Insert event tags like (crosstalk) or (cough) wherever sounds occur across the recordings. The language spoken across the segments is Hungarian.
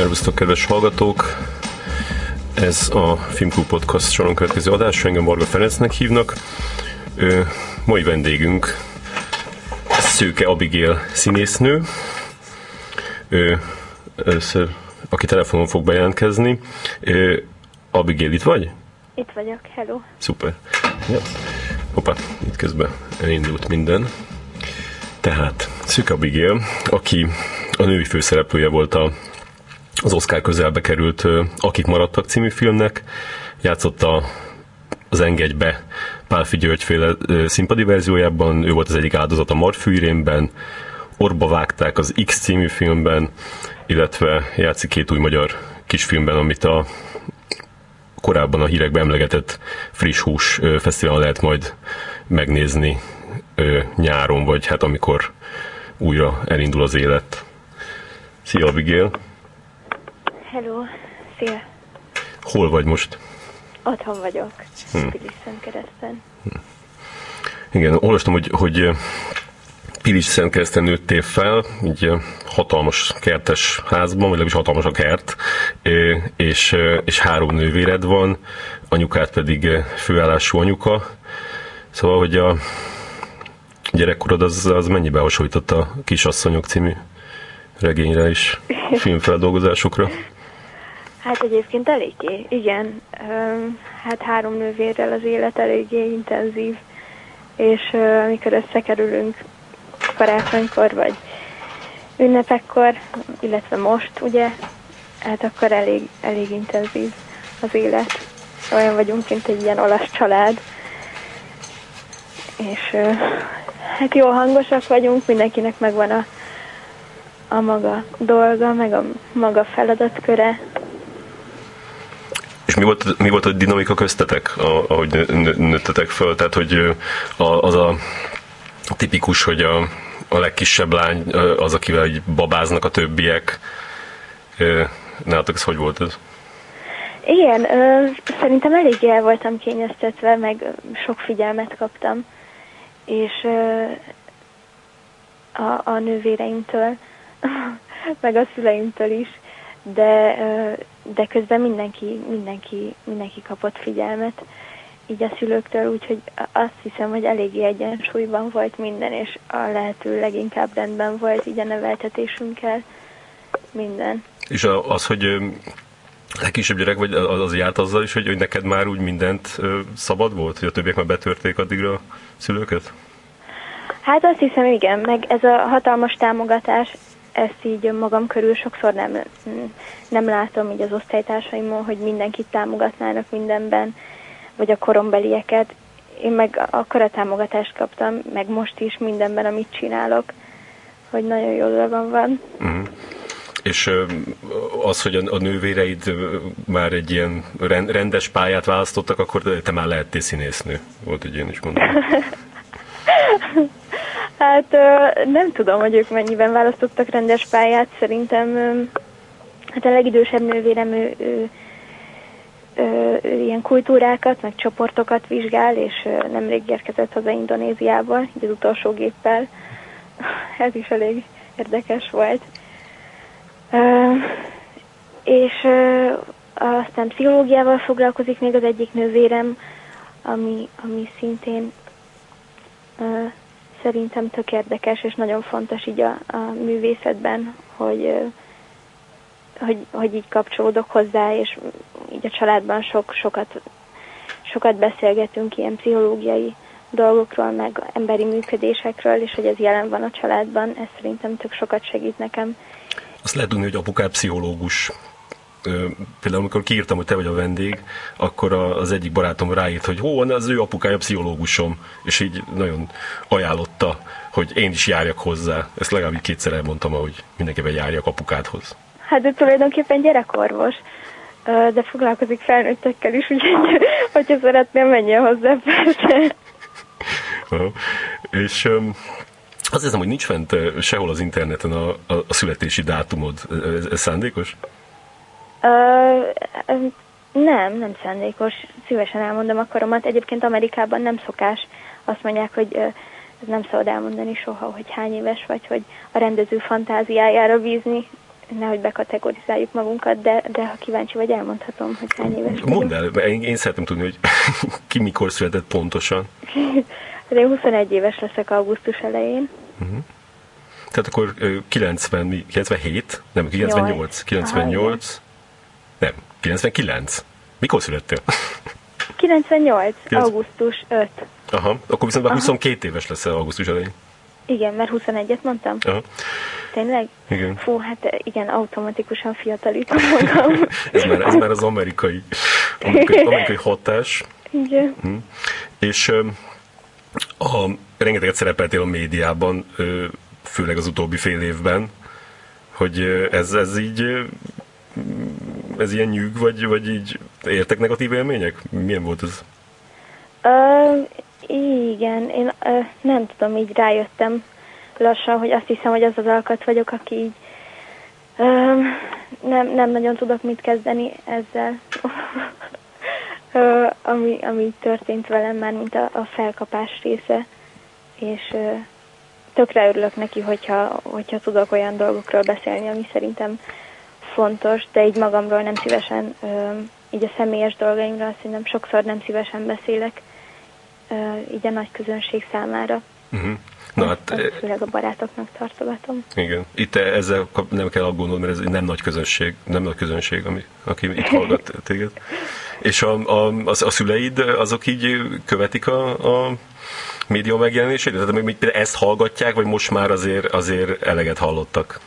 Szervusztok, kedves hallgatók! Ez a Filmklub Podcast soron következő adása, engem Marga Ferencnek hívnak. Ö, mai vendégünk Szőke Abigail színésznő, ö, először, aki telefonon fog bejelentkezni. Ö, Abigail, itt vagy? Itt vagyok, hello. Szuper. Ja. Hoppá, itt közben elindult minden. Tehát, Szűk Abigail, aki a női főszereplője volt a, az Oscar közelbe került Akik maradtak című filmnek, játszotta az Engedj be Pálfi Györgyféle színpadi verziójában, ő volt az egyik áldozat a Marfűrénben, Orba vágták az X című filmben, illetve játszik két új magyar kisfilmben, amit a korábban a hírekben emlegetett friss hús fesztiválon lehet majd megnézni nyáron, vagy hát amikor újra elindul az élet. Szia, Abigail! Hello, szia! Hol vagy most? Otthon vagyok, hmm. kereszten. Hmm. Igen, olvastam, hogy, hogy Pilis Szentkereszten nőttél fel, így hatalmas kertes házban, vagy legalábbis hatalmas a kert, és, és három nővéred van, anyukát pedig főállású anyuka. Szóval, hogy a gyerekkorod az, az mennyibe hasonlított a Kisasszonyok című regényre is, (laughs) filmfeldolgozásokra? Hát egyébként eléggé, igen. Hát három nővérrel az élet eléggé intenzív, és amikor összekerülünk karácsonykor, vagy ünnepekkor, illetve most, ugye, hát akkor elég, elég intenzív az élet. Olyan vagyunk, mint egy ilyen olasz család. És hát jó hangosak vagyunk, mindenkinek megvan a, a maga dolga, meg a maga feladatköre. Mi volt, mi volt a dinamika köztetek, ahogy nőttetek föl? Tehát, hogy az a tipikus, hogy a, a legkisebb lány az, akivel így babáznak a többiek. Nálatok ez hogy volt ez? Igen, ö, szerintem eléggé el voltam kényeztetve, meg sok figyelmet kaptam, és ö, a, a nővéreimtől, (laughs) meg a szüleimtől is, de, de közben mindenki, mindenki, mindenki kapott figyelmet így a szülőktől, úgyhogy azt hiszem, hogy eléggé egyensúlyban volt minden, és a lehető leginkább rendben volt így a neveltetésünkkel minden. És az, hogy legkisebb gyerek vagy, az, az járt azzal is, hogy, hogy neked már úgy mindent szabad volt, hogy a többiek már betörték addigra a szülőket? Hát azt hiszem, igen, meg ez a hatalmas támogatás, ezt így magam körül sokszor nem, nem látom így az osztálytársaimon, hogy mindenkit támogatnának mindenben, vagy a korombelieket. Én meg akkora támogatást kaptam, meg most is mindenben, amit csinálok, hogy nagyon jó dolgom van. Uh-huh. És az, hogy a nővéreid már egy ilyen rendes pályát választottak, akkor te már lehettél színésznő. Volt egy ilyen is gondolom. (laughs) hát nem tudom, hogy ők mennyiben választottak rendes pályát. Szerintem hát a legidősebb nővérem ő, ő ö, ilyen kultúrákat, meg csoportokat vizsgál, és nemrég érkezett haza Indonéziából, így az utolsó géppel. (laughs) Ez is elég érdekes volt. És ö, aztán pszichológiával foglalkozik még az egyik nővérem, ami, ami szintén szerintem tök érdekes, és nagyon fontos így a, a művészetben, hogy hogy, hogy így kapcsolódok hozzá, és így a családban sok, sokat, sokat beszélgetünk ilyen pszichológiai dolgokról, meg emberi működésekről, és hogy ez jelen van a családban, ez szerintem tök sokat segít nekem. Azt lehet tudni, hogy apukád pszichológus. Például amikor kiírtam, hogy te vagy a vendég, akkor az egyik barátom ráírt, hogy hó, az ő apukája pszichológusom, és így nagyon ajánlotta, hogy én is járjak hozzá. Ezt legalább kétszer elmondtam, hogy mindenképpen járjak apukádhoz. Hát de tulajdonképpen gyerekorvos, de foglalkozik felnőttekkel is, úgyhogy (laughs) hogyha szeretném, menjen hozzá persze. És azt hiszem, hogy nincs fent sehol az interneten a, a, a születési dátumod. Ez, ez szándékos? Nem, nem szándékos. Szívesen elmondom a koromat. Egyébként Amerikában nem szokás. Azt mondják, hogy ez nem szabad elmondani soha, hogy hány éves vagy, hogy a rendező fantáziájára bízni nehogy bekategorizáljuk magunkat, de, de ha kíváncsi vagy, elmondhatom, hogy hány éves. Mondd el, én, én szeretném tudni, hogy (laughs) ki mikor született pontosan. Hát én 21 éves leszek augusztus elején. Uh-huh. Tehát akkor 90, 97? Nem, 98. 98. Nem, 99. Mikor születtél? 98, 9... augusztus 5. Aha, akkor viszont már 22 éves lesz augusztus elején. Igen, mert 21-et mondtam. Aha. Tényleg? Igen. Fú, hát igen, automatikusan fiatalítom magam. (laughs) ez, már, ez már az amerikai, amerikai, amerikai hatás. Igen. Hm. És a, rengeteget szerepeltél a médiában, főleg az utóbbi fél évben, hogy ez, ez így ez ilyen nyűg, vagy, vagy így értek negatív élmények? Milyen volt ez? Uh, igen, én uh, nem tudom, így rájöttem lassan, hogy azt hiszem, hogy az az alkat vagyok, aki így uh, nem, nem nagyon tudok mit kezdeni ezzel, (laughs) uh, ami, ami történt velem már, mint a, a felkapás része, és uh, tökre örülök neki, hogyha, hogyha tudok olyan dolgokról beszélni, ami szerintem fontos, de így magamról nem szívesen, így a személyes dolgaimról szerintem sokszor nem szívesen beszélek, így a nagy közönség számára. Uh-huh. Na, hát, főleg a barátoknak tartogatom. Igen. Itt ezzel nem kell aggódnod, mert ez nem nagy közönség, nem nagy közönség, ami, aki itt hallgat (laughs) téged. És a, a, a, a szüleid, azok így követik a, a média megjelenését? Tehát még ezt hallgatják, vagy most már azért, azért eleget hallottak?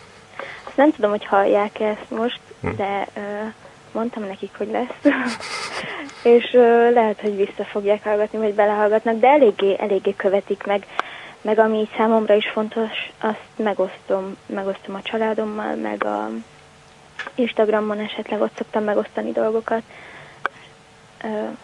Nem tudom, hogy hallják ezt most, hm. de uh, mondtam nekik, hogy lesz. (laughs) és uh, lehet, hogy vissza fogják hallgatni, vagy belehallgatnak, de eléggé, eléggé követik meg. Meg ami számomra is fontos, azt megosztom, megosztom a családommal, meg a Instagramon esetleg ott szoktam megosztani dolgokat. Uh,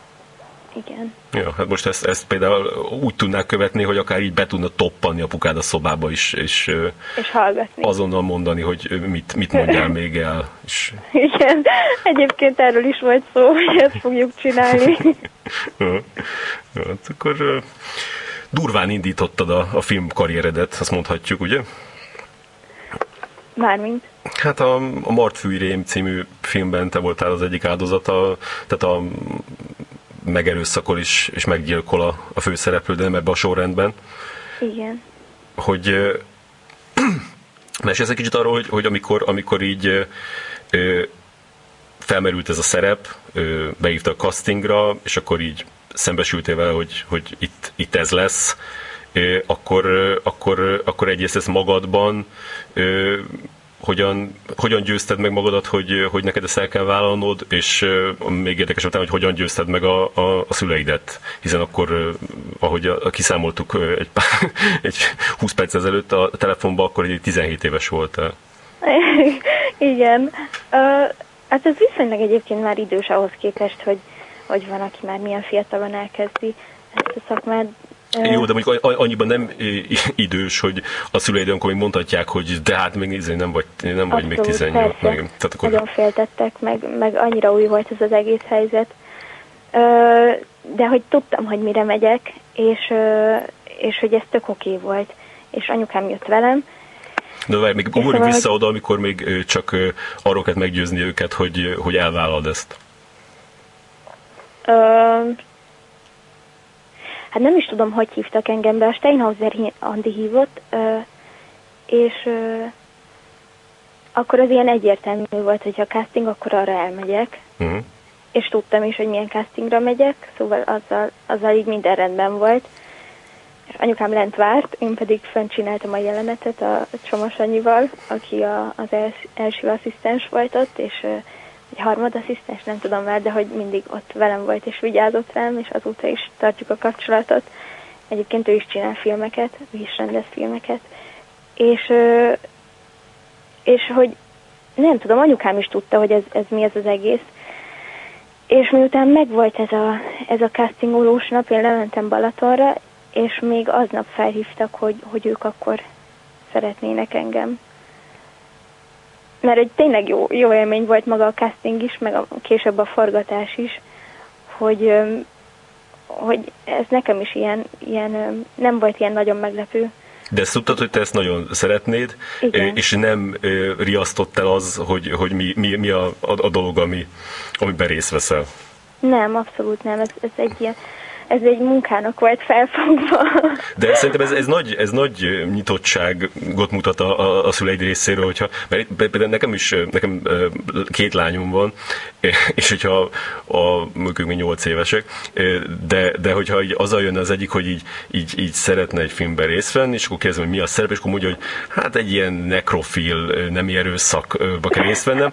igen. Ja, hát most ezt, ezt például úgy tudnák követni, hogy akár így be tudna toppanni apukád a szobába is, és, és hallgatni. azonnal mondani, hogy mit, mit mondjál még el. És... (laughs) Igen, egyébként erről is volt szó, hogy ezt fogjuk csinálni. (laughs) ja, hát akkor durván indítottad a, a film karrieredet, azt mondhatjuk, ugye? Mármint? Hát a, a Mart Fűrém című filmben te voltál az egyik áldozata, tehát a megerőszakol is, és meggyilkol a, a főszereplő, de nem ebbe a sorrendben. Igen. Hogy (clears throat) mesélsz egy kicsit arról, hogy, hogy amikor, amikor így ö, felmerült ez a szerep, ö, beívta a castingra, és akkor így szembesültél vele, hogy, hogy itt, itt ez lesz, ö, akkor, akkor, akkor egyrészt ez magadban ö, hogyan, hogyan győzted meg magadat, hogy, hogy neked ezt el kell vállalnod, és még érdekes után, hogy hogyan győzted meg a, a, a szüleidet, hiszen akkor, ahogy a, kiszámoltuk egy, pár, (laughs) egy 20 perc ezelőtt a telefonban, akkor egy 17 éves voltál. (laughs) Igen. Hát ez viszonylag egyébként már idős ahhoz képest, hogy, hogy van, aki már milyen fiatalon elkezdi ezt a szakmát, jó, de mondjuk annyiban nem idős, hogy a szüleid amikor még mondhatják, hogy de hát még nem vagy, nem Abszolút, vagy még 18. Meg, tehát akkor... Nagyon féltettek, meg, meg annyira új volt ez az egész helyzet. De hogy tudtam, hogy mire megyek, és, és hogy ez tök oké volt. És anyukám jött velem, de várj, még ugorjunk szóval, vissza oda, amikor még csak arról kellett meggyőzni őket, hogy, hogy elvállalod ezt. Ö, hát nem is tudom, hogy hívtak engem be, a Steinhauser Andi hívott, és akkor az ilyen egyértelmű volt, hogy ha casting, akkor arra elmegyek. Uh-huh. És tudtam is, hogy milyen castingra megyek, szóval azzal, azzal így minden rendben volt. És anyukám lent várt, én pedig fent csináltam a jelenetet a Csomos Annyival, aki a, az els, első asszisztens volt ott, és egy harmadasszisztens, nem tudom már, de hogy mindig ott velem volt és vigyázott rám, és azóta is tartjuk a kapcsolatot. Egyébként ő is csinál filmeket, ő is rendez filmeket. És, és hogy nem tudom, anyukám is tudta, hogy ez, ez mi ez az egész. És miután megvolt ez a, ez a castingolós nap, én lementem Balatonra, és még aznap felhívtak, hogy, hogy ők akkor szeretnének engem mert egy tényleg jó, jó élmény volt maga a casting is, meg a, később a forgatás is, hogy, hogy ez nekem is ilyen, ilyen nem volt ilyen nagyon meglepő. De ezt tudtad, hogy te ezt nagyon szeretnéd, Igen. és nem riasztott el az, hogy, hogy mi, mi, mi a, a, a dolog, ami, amiben részt veszel? Nem, abszolút nem. Ez, ez egy ilyen ez egy munkának volt felfogva. De szerintem ez, ez, nagy, ez nagy nyitottságot mutat a, a, a szüleid részéről, hogyha, mert például nekem is, nekem két lányom van, (laughs) és hogyha a, mondjuk mi nyolc évesek, de, de hogyha így az jön az egyik, hogy így, így, így szeretne egy filmben részt venni, és akkor kérdezem, hogy mi a szerep, és akkor mondja, hogy hát egy ilyen nekrofil, nem erőszakba kell részt vennem,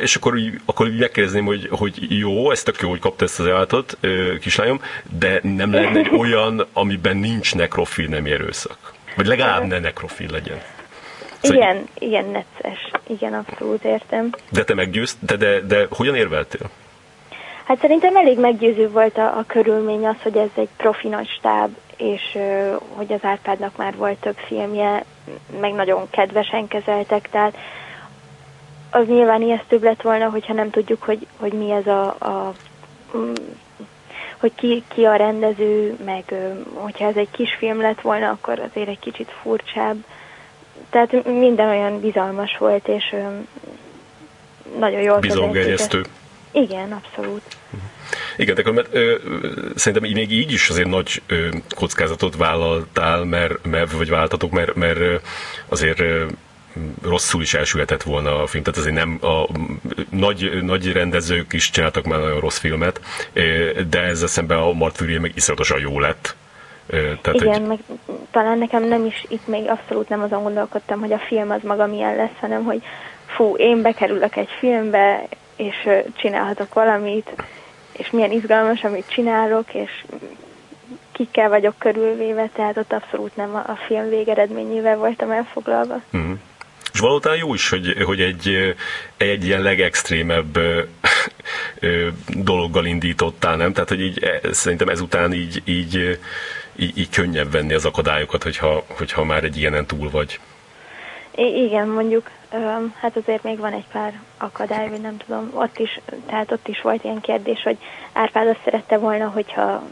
és akkor, így, akkor így megkérdezném, hogy, hogy jó, ez tök jó, hogy kapta ezt az ajánlatot, kislányom, de nem lenne egy olyan, amiben nincs nekrofil nem erőszak? Vagy legalább ne nekrofil legyen. Szóval igen, igen, necces. Igen, abszolút értem. De te meggyőzt, de, de, de hogyan érveltél? Hát szerintem elég meggyőző volt a, a körülmény az, hogy ez egy profi nagy stáb, és hogy az Árpádnak már volt több filmje, meg nagyon kedvesen kezeltek, tehát az nyilván ijesztőbb lett volna, hogyha nem tudjuk, hogy, hogy mi ez a, a hogy ki, ki a rendező, meg hogyha ez egy kis film lett volna, akkor azért egy kicsit furcsább. Tehát minden olyan bizalmas volt, és nagyon jól Bizongerjesztő. Igen, abszolút. Igen, de mert ö, szerintem még így is azért nagy ö, kockázatot vállaltál, mert, mert, vagy váltatok, mert, mert azért ö, rosszul is elsülhetett volna a film. Tehát azért nem a nagy, nagy rendezők is csináltak már nagyon rossz filmet, de ezzel szemben a Martyrie meg iszonyatosan jó lett. Tehát Igen, egy... meg talán nekem nem is, itt még abszolút nem azon gondolkodtam, hogy a film az maga milyen lesz, hanem hogy fú, én bekerülök egy filmbe, és csinálhatok valamit, és milyen izgalmas, amit csinálok, és kikkel vagyok körülvéve, tehát ott abszolút nem a film végeredményével voltam elfoglalva. Uh-huh. És valóta jó is, hogy, hogy egy, egy ilyen legextrémebb dologgal indítottál, nem? Tehát, hogy így, e, szerintem ezután így, így, így, így könnyebb venni az akadályokat, hogyha, hogyha már egy ilyenen túl vagy. I- igen, mondjuk, hát azért még van egy pár akadály, vagy nem tudom, ott is, tehát ott is volt ilyen kérdés, hogy Árpád azt szerette volna, hogyha,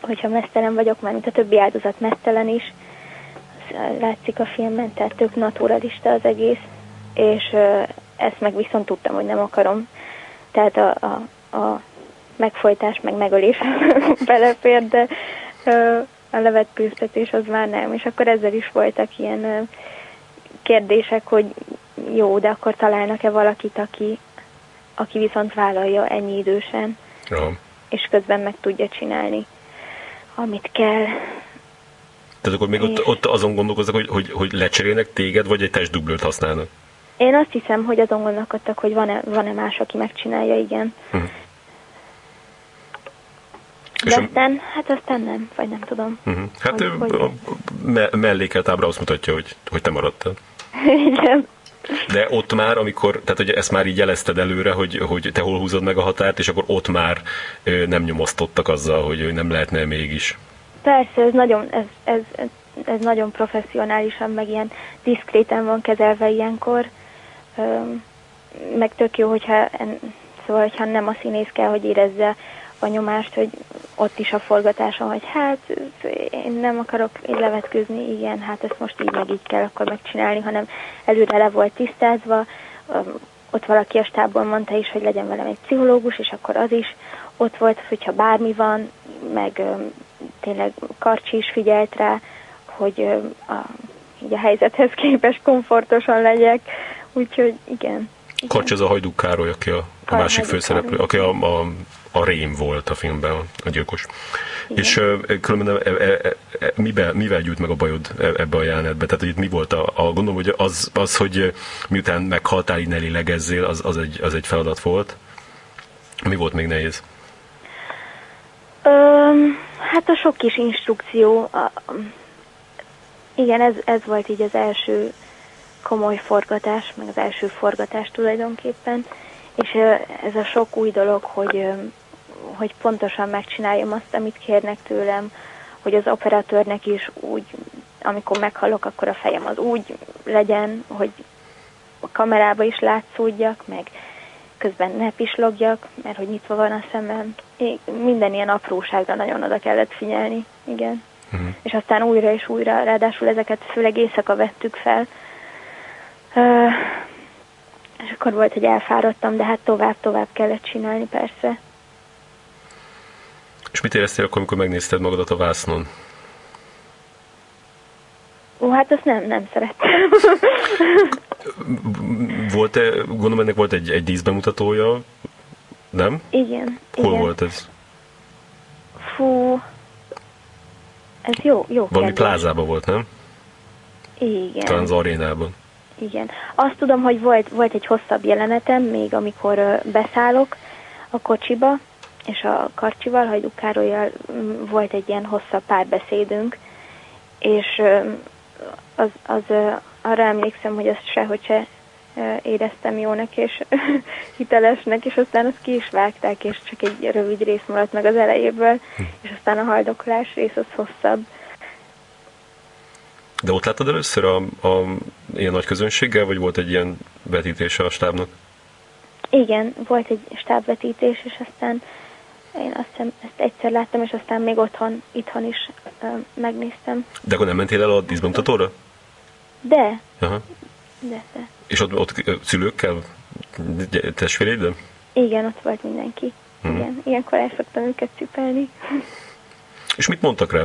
hogyha mesztelen vagyok, mert mint a többi áldozat mesztelen is, látszik a filmben, tehát tök naturalista az egész, és ezt meg viszont tudtam, hogy nem akarom. Tehát a, a, a megfojtás, meg megölés (laughs) belefér, de a levetkőztetés az már nem. És akkor ezzel is voltak ilyen kérdések, hogy jó, de akkor találnak-e valakit, aki, aki viszont vállalja ennyi idősen, Aha. és közben meg tudja csinálni, amit kell. Tehát akkor még ott, ott azon gondolkoznak, hogy, hogy, hogy lecserélnek téged, vagy egy testdublőt használnak? Én azt hiszem, hogy azon gondolkodtak, hogy van-e, van-e más, aki megcsinálja, igen. Uh-huh. De És aztán, hát aztán nem, vagy nem tudom. Uh-huh. Hát hogy, hogy a me- mellékelt ábra azt mutatja, hogy, hogy te maradtál. (laughs) igen. De ott már, amikor, tehát hogy ezt már így jelezted előre, hogy, hogy te hol húzod meg a határt, és akkor ott már nem nyomasztottak azzal, hogy nem lehetne mégis. Persze, ez nagyon, ez, ez, ez nagyon professzionálisan, meg ilyen diszkréten van kezelve ilyenkor. Meg tök jó, hogyha, szóval, hogyha nem a színész kell, hogy érezze a nyomást, hogy ott is a forgatáson, hogy hát én nem akarok így levetkőzni, igen, hát ezt most így meg így kell akkor megcsinálni, hanem előre le volt tisztázva, ott valaki a stábból mondta is, hogy legyen velem egy pszichológus, és akkor az is ott volt, hogyha bármi van, meg tényleg Karcsi is figyelt rá, hogy a, így a helyzethez (laughs) képes komfortosan legyek, úgyhogy igen. Karcsi az a Hajduk Károly, aki a, a másik főszereplő, aki a, a, a rém volt a filmben, a gyilkos. Igen. És uh, különben e, e, e, mivel, mivel gyűjt meg a bajod e, ebbe a jelenetbe? Tehát, hogy itt mi volt a, a gondolom, hogy az, az, hogy miután meghaltál, így ne lélegezzél, az, az, egy, az egy feladat volt. Mi volt még nehéz? Um, Hát a sok kis instrukció, a, igen, ez, ez volt így az első komoly forgatás, meg az első forgatás tulajdonképpen, és ez a sok új dolog, hogy, hogy pontosan megcsináljam azt, amit kérnek tőlem, hogy az operatőrnek is úgy, amikor meghalok, akkor a fejem az úgy legyen, hogy a kamerába is látszódjak, meg közben ne pislogjak, mert hogy nyitva van a szemem. Minden ilyen apróságra nagyon oda kellett figyelni, igen. uh-huh. és aztán újra és újra, ráadásul ezeket főleg éjszaka vettük fel. Uh, és akkor volt, hogy elfáradtam, de hát tovább-tovább kellett csinálni persze. És mit éreztél akkor, amikor megnézted magadat a vásznon? Ó, hát azt nem, nem szerettem. (laughs) volt-e, gondolom ennek volt egy, egy díszbemutatója, nem? Igen. Hol igen. volt ez? Fú, ez jó, jó Valami kérdés. plázában volt, nem? Igen. Talán az arénában. Igen. Azt tudom, hogy volt, volt egy hosszabb jelenetem, még amikor ö, beszállok a kocsiba, és a Karcsival, Hajduk Károlyjal mm, volt egy ilyen hosszabb párbeszédünk, és az, az arra emlékszem, hogy azt sehogy se éreztem jónak és (laughs) hitelesnek, és aztán azt ki is vágták, és csak egy rövid rész maradt meg az elejéből, és aztán a haldoklás rész az hosszabb. De ott láttad először a, a ilyen nagy közönséggel, vagy volt egy ilyen vetítése a stábnak? Igen, volt egy stábvetítés, és aztán én azt hiszem, ezt egyszer láttam, és aztán még otthon, itthon is ö, megnéztem. De akkor nem mentél el a díszbemutatóra? De, Aha. de, de. És ott, ott szülőkkel? Testvéreiddel? Igen, ott volt mindenki. Mhm. Igen, ilyenkor el szoktam őket cipelni. És mit mondtak rá?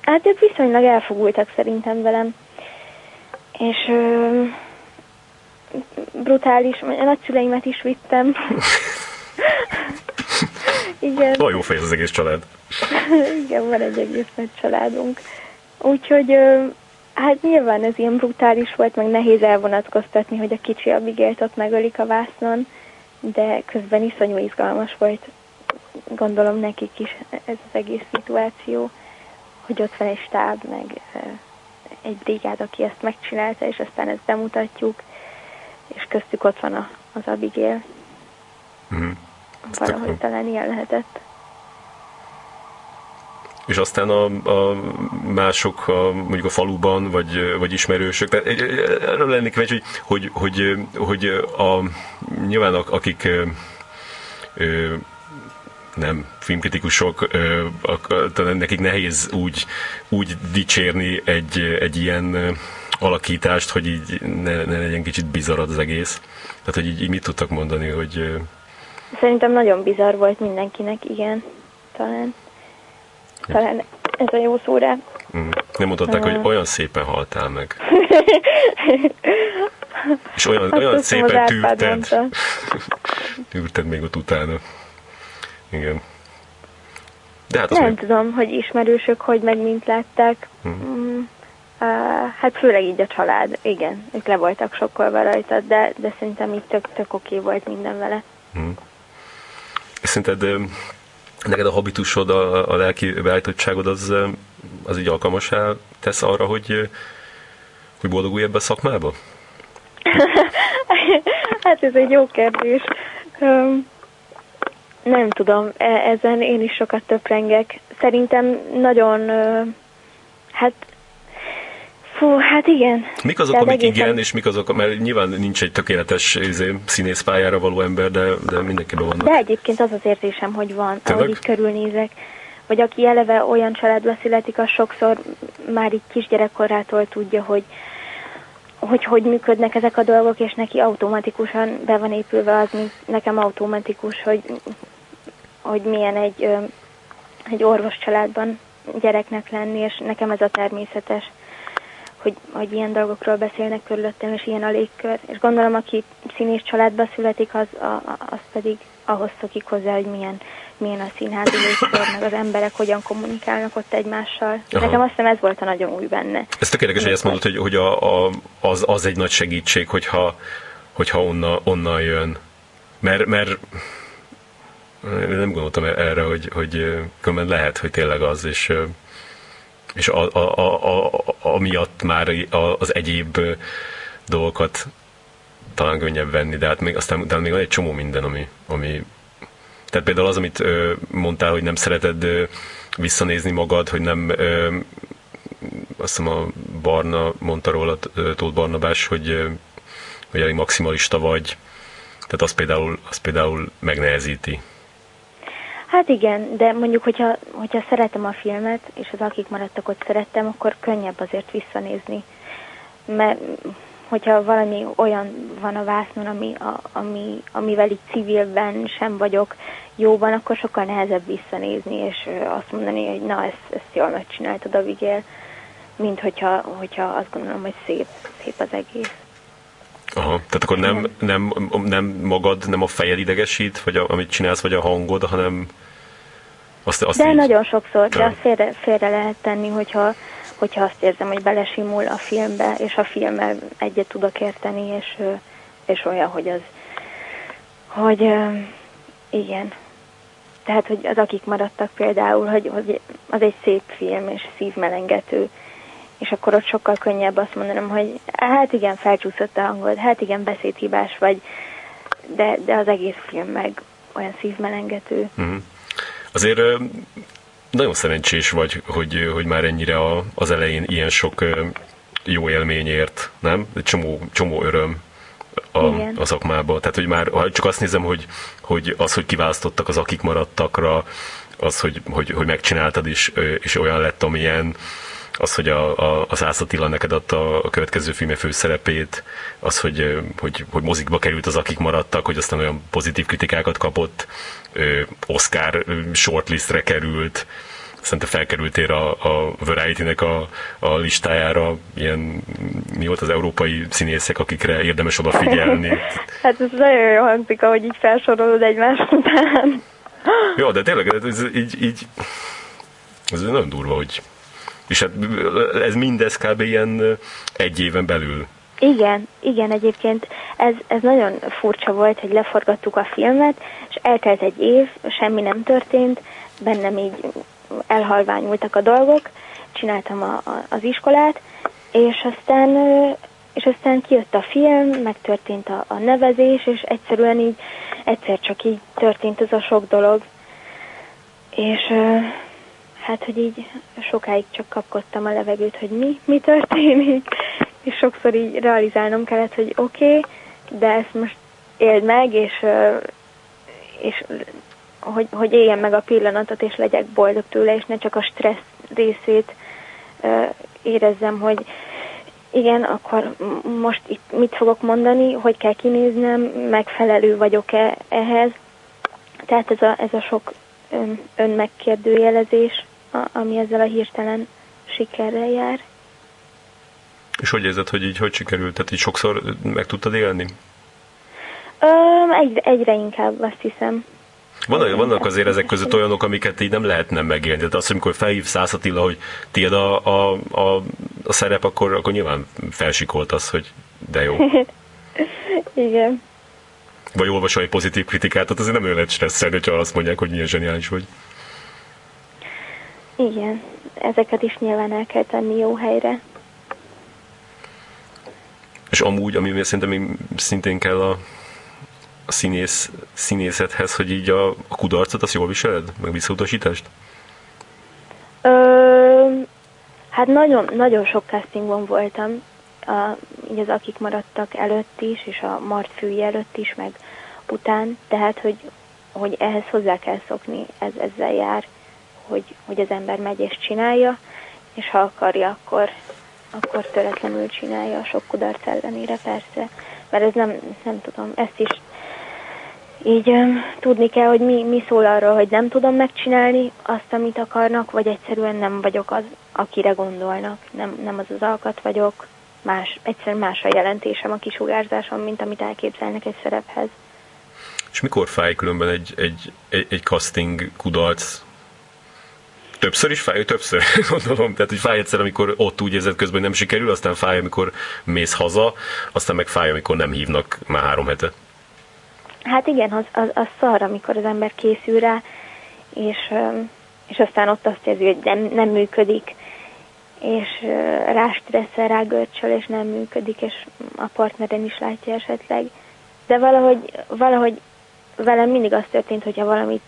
Hát ők viszonylag elfogultak szerintem velem. És ö, brutális, a nagyszüleimet is vittem. (laughs) Igen. Nagyon jó fej az egész család. (laughs) Igen, van egy egész nagy családunk. Úgyhogy hát nyilván ez ilyen brutális volt, meg nehéz elvonatkoztatni, hogy a kicsi Abigail ott megölik a vásznon, de közben iszonyú izgalmas volt, gondolom nekik is ez az egész szituáció, hogy ott van egy stáb, meg egy brigád, aki ezt megcsinálta, és aztán ezt bemutatjuk, és köztük ott van a, az Abigail. Mhm. Valahogy talán ilyen lehetett. És aztán a, a mások, a, mondjuk a faluban, vagy, vagy ismerősök, tehát erről lennék kíváncsi, hogy, hogy, hogy, hogy a, nyilván ak- akik ö, nem filmkritikusok, ö, nekik nehéz úgy, úgy dicsérni egy, egy ilyen alakítást, hogy így ne, ne legyen kicsit bizarad az egész. Tehát, hogy így, így mit tudtak mondani, hogy Szerintem nagyon bizarr volt mindenkinek, igen, talán. Talán ez a jó szó rá. Mm. Nem mondhatták, hogy olyan szépen haltál meg. (laughs) És olyan, Azt olyan szépen tűrted. (laughs) Tűrted még ott utána. Igen. De hát Nem még... tudom, hogy ismerősök hogy meg mint látták. Mm, uh, hát főleg így a család, igen, ők le voltak sokkolva rajta, de, de szerintem így tök, tök oké volt minden vele. Szerinted ö, neked a habitusod, a, a lelki beállítottságod az, az így alkalmasá tesz arra, hogy, hogy boldogulj ebbe a szakmába? (laughs) Hát ez egy jó kérdés. Um, nem tudom, e- ezen én is sokat töprengek. Szerintem nagyon, uh, hát, fú, hát igen. Mik azok, Tehát amik egészen- igen, és mik azok, mert nyilván nincs egy tökéletes izé, színészpályára való ember, de, de mindenkiben vannak. De egyébként az az érzésem, hogy van, Tényleg? ahogy így körülnézek. Vagy aki eleve olyan családba születik, az sokszor már így kisgyerekkorától tudja, hogy hogy hogy működnek ezek a dolgok, és neki automatikusan be van épülve az, mint nekem automatikus, hogy, hogy milyen egy, egy orvos családban gyereknek lenni, és nekem ez a természetes, hogy, hogy ilyen dolgokról beszélnek körülöttem, és ilyen a légkör. És gondolom, aki színész családba születik, az, a, a- az pedig ahhoz szokik hozzá, hogy milyen, milyen a színházi légkör, meg az emberek hogyan kommunikálnak ott egymással. Aha. Nekem azt hiszem ez volt a nagyon új benne. Ez tök érdekes, hogy ezt mondod, hogy, hogy a, a, az, az egy nagy segítség, hogyha, hogyha onna, onnan jön. Mert, mert nem gondoltam erre, hogy, hogy lehet, hogy tényleg az, és, és a, a, a, a, amiatt már az egyéb dolgokat talán könnyebb venni, de hát még, aztán de még van egy csomó minden, ami, ami tehát például az, amit ö, mondtál, hogy nem szereted visszanézni magad, hogy nem azt hiszem a Barna mondta róla, Tóth Barnabás, hogy, hogy elég maximalista vagy, tehát az például, az például megnehezíti. Hát igen, de mondjuk, hogyha, hogyha szeretem a filmet, és az akik maradtak ott szerettem, akkor könnyebb azért visszanézni. Mert hogyha valami olyan van a vásznon, ami, a, ami, amivel így civilben sem vagyok jóban, akkor sokkal nehezebb visszanézni, és azt mondani, hogy na, ezt, ezt jól megcsináltad, Abigail, mint hogyha, hogyha azt gondolom, hogy szép, szép az egész. Aha, tehát akkor nem, nem, nem magad, nem a fejed idegesít, vagy a, amit csinálsz, vagy a hangod, hanem azt, azt De így... nagyon sokszor, de azt félre, félre lehet tenni, hogyha, hogyha azt érzem, hogy belesimul a filmbe, és a filmmel egyet tudok érteni, és, és olyan, hogy az, hogy igen. Tehát, hogy az, akik maradtak például, hogy, hogy az egy szép film, és szívmelengető, és akkor ott sokkal könnyebb azt mondanom, hogy hát igen, felcsúszott a hangod, hát igen, beszédhibás vagy, de, de az egész film meg olyan szívmelengető. Mm. Azért nagyon szerencsés vagy, hogy, hogy már ennyire a, az elején ilyen sok jó élmény ért, nem? Egy csomó, csomó öröm a, a szakmába. Tehát, hogy már ha csak azt nézem, hogy, hogy az, hogy kiválasztottak az akik maradtakra, az, hogy, hogy, hogy megcsináltad is, és olyan lett, amilyen, az, hogy a, a, az Ász Attila neked adta a következő filme főszerepét, az, hogy, hogy, hogy mozikba került az, akik maradtak, hogy aztán olyan pozitív kritikákat kapott, Oscar shortlistre került, szerintem felkerültél a, a Variety-nek a, a listájára, ilyen mi volt az európai színészek, akikre érdemes odafigyelni. (laughs) hát ez nagyon jó hangzik, ahogy így felsorolod egymás után. Jó, de tényleg ez így, így ez nagyon durva, hogy és hát ez mindez kb. ilyen egy éven belül. Igen, igen, egyébként ez, ez nagyon furcsa volt, hogy leforgattuk a filmet, és eltelt egy év, semmi nem történt, bennem így elhalványultak a dolgok, csináltam a, a, az iskolát, és aztán, és aztán kijött a film, megtörtént a, a nevezés, és egyszerűen így, egyszer csak így történt ez a sok dolog. És hát, hogy így sokáig csak kapkodtam a levegőt, hogy mi, mi történik, és sokszor így realizálnom kellett, hogy oké, okay, de ezt most éld meg, és, és hogy, hogy éljen meg a pillanatot, és legyek boldog tőle, és ne csak a stressz részét érezzem, hogy igen, akkor most itt mit fogok mondani, hogy kell kinéznem, megfelelő vagyok-e ehhez. Tehát ez a, ez a sok ön, önmegkérdőjelezés, ami ezzel a hirtelen sikerrel jár. És hogy érzed, hogy így hogy sikerült? Tehát így sokszor meg tudtad élni? Ö, egyre, egyre inkább, azt hiszem. Vannak, vannak azért ezek között olyanok, amiket így nem lehetne megélni. Tehát azt, amikor felhív Szász Attila, hogy tiéd a, a, a, a szerep, akkor, akkor nyilván felsikolt az, hogy de jó. (laughs) Igen. Vagy olvasol egy pozitív kritikát, tehát azért nem olyan lehet stresszelni, hogyha azt mondják, hogy milyen zseniális vagy. Igen, ezeket is nyilván el kell tenni jó helyre. És amúgy, ami szerintem szintén kell a, a színész, színészethez, hogy így a, a kudarcot, azt jól viseled? Meg visszautasítást? Ö, hát nagyon, nagyon sok castingon voltam, a, így az akik maradtak előtt is, és a Mart fűi előtt is, meg után, tehát, hogy, hogy ehhez hozzá kell szokni, ez ezzel jár hogy, hogy az ember megy és csinálja, és ha akarja, akkor, akkor töretlenül csinálja a sok kudarc ellenére persze, mert ez nem, nem tudom, ezt is így um, tudni kell, hogy mi, mi szól arról, hogy nem tudom megcsinálni azt, amit akarnak, vagy egyszerűen nem vagyok az, akire gondolnak. Nem, nem az az alkat vagyok, más, egyszerűen más a jelentésem, a kisugárzásom, mint amit elképzelnek egy szerephez. És mikor fáj különben egy, egy, egy, egy casting kudarc? Többször is fáj, többször (laughs) gondolom. Tehát, hogy fáj egyszer, amikor ott úgy érzed közben, hogy nem sikerül, aztán fáj, amikor mész haza, aztán meg fáj, amikor nem hívnak már három hete. Hát igen, az, az, az szar, amikor az ember készül rá, és, és aztán ott azt érzi, hogy nem, nem működik, és rá stresszel, rá görcsöl, és nem működik, és a partneren is látja esetleg. De valahogy, valahogy velem mindig az történt, hogyha valamit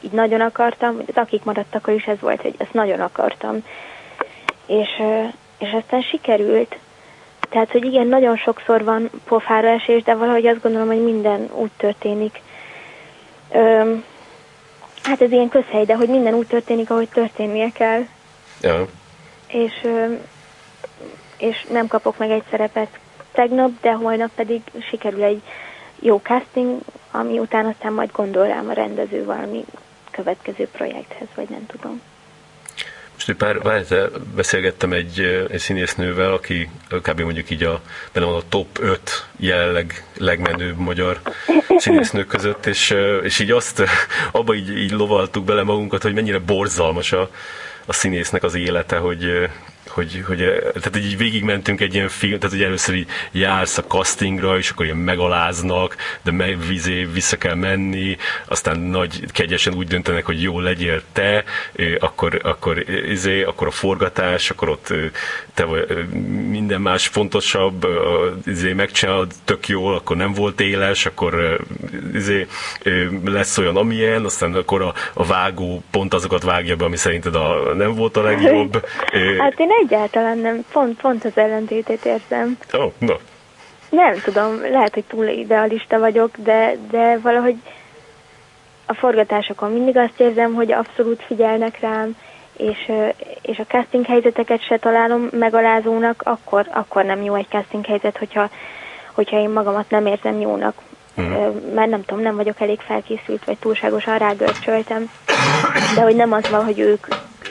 így nagyon akartam, az akik maradtak, is ez volt, hogy ezt nagyon akartam. És, és aztán sikerült. Tehát, hogy igen, nagyon sokszor van pofára esés, de valahogy azt gondolom, hogy minden úgy történik. Öm, hát ez ilyen közhely, de hogy minden úgy történik, ahogy történnie kell. Ja. És, és nem kapok meg egy szerepet tegnap, de holnap pedig sikerül egy jó casting, ami után aztán majd gondol rám a rendező valami következő projekthez, vagy nem tudom. Most egy pár, pár beszélgettem egy, egy színésznővel, aki kb. mondjuk így a, benne van a top 5 jelenleg legmenőbb magyar színésznők között, és, és így azt, abba így, így lovaltuk bele magunkat, hogy mennyire borzalmas a, a színésznek az élete, hogy, hogy, hogy tehát így végigmentünk egy ilyen film, tehát hogy először így jársz a castingra, és akkor ilyen megaláznak, de meg, vizé, vissza kell menni, aztán nagy kegyesen úgy döntenek, hogy jó legyél te, akkor, akkor, izé, akkor a forgatás, akkor ott te vagy, minden más fontosabb, izé, megcsinálod tök jól, akkor nem volt éles, akkor izé, lesz olyan, amilyen, aztán akkor a, a vágó pont azokat vágja be, ami szerinted a, nem volt a legjobb. (laughs) Hát én egyáltalán nem, pont, pont az ellentétét érzem. Ó, oh, no. Nem tudom, lehet, hogy túl idealista vagyok, de, de valahogy a forgatásokon mindig azt érzem, hogy abszolút figyelnek rám, és, és a casting helyzeteket se találom megalázónak, akkor, akkor nem jó egy casting helyzet, hogyha, hogyha én magamat nem érzem jónak. Uh-huh. Mert nem tudom, nem vagyok elég felkészült, vagy túlságosan rágörcsöltem. De hogy nem az van, hogy ők,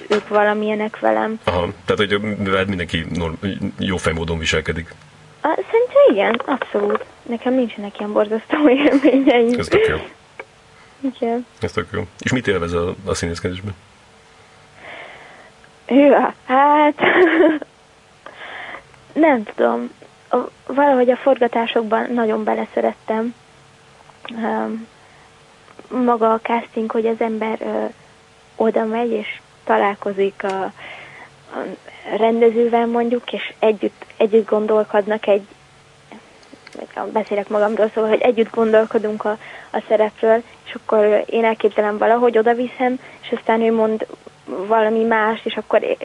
ők valamilyenek velem. Aha, tehát hogy mindenki norm, jó fejmódon viselkedik. A, szerintem igen, abszolút. Nekem nincsenek ilyen borzasztó (laughs) élményeim. Ez tök jó. Igen. Ez tök jó. És mit élvez a, a színészkedésben? Ja, hát (laughs) nem tudom. Valahogy a forgatásokban nagyon beleszerettem. Maga a casting, hogy az ember oda megy és találkozik a, a rendezővel mondjuk, és együtt, együtt gondolkodnak egy, beszélek magamról, szóval, hogy együtt gondolkodunk a, a szerepről, és akkor én elképzelem valahogy oda viszem, és aztán ő mond valami más, és akkor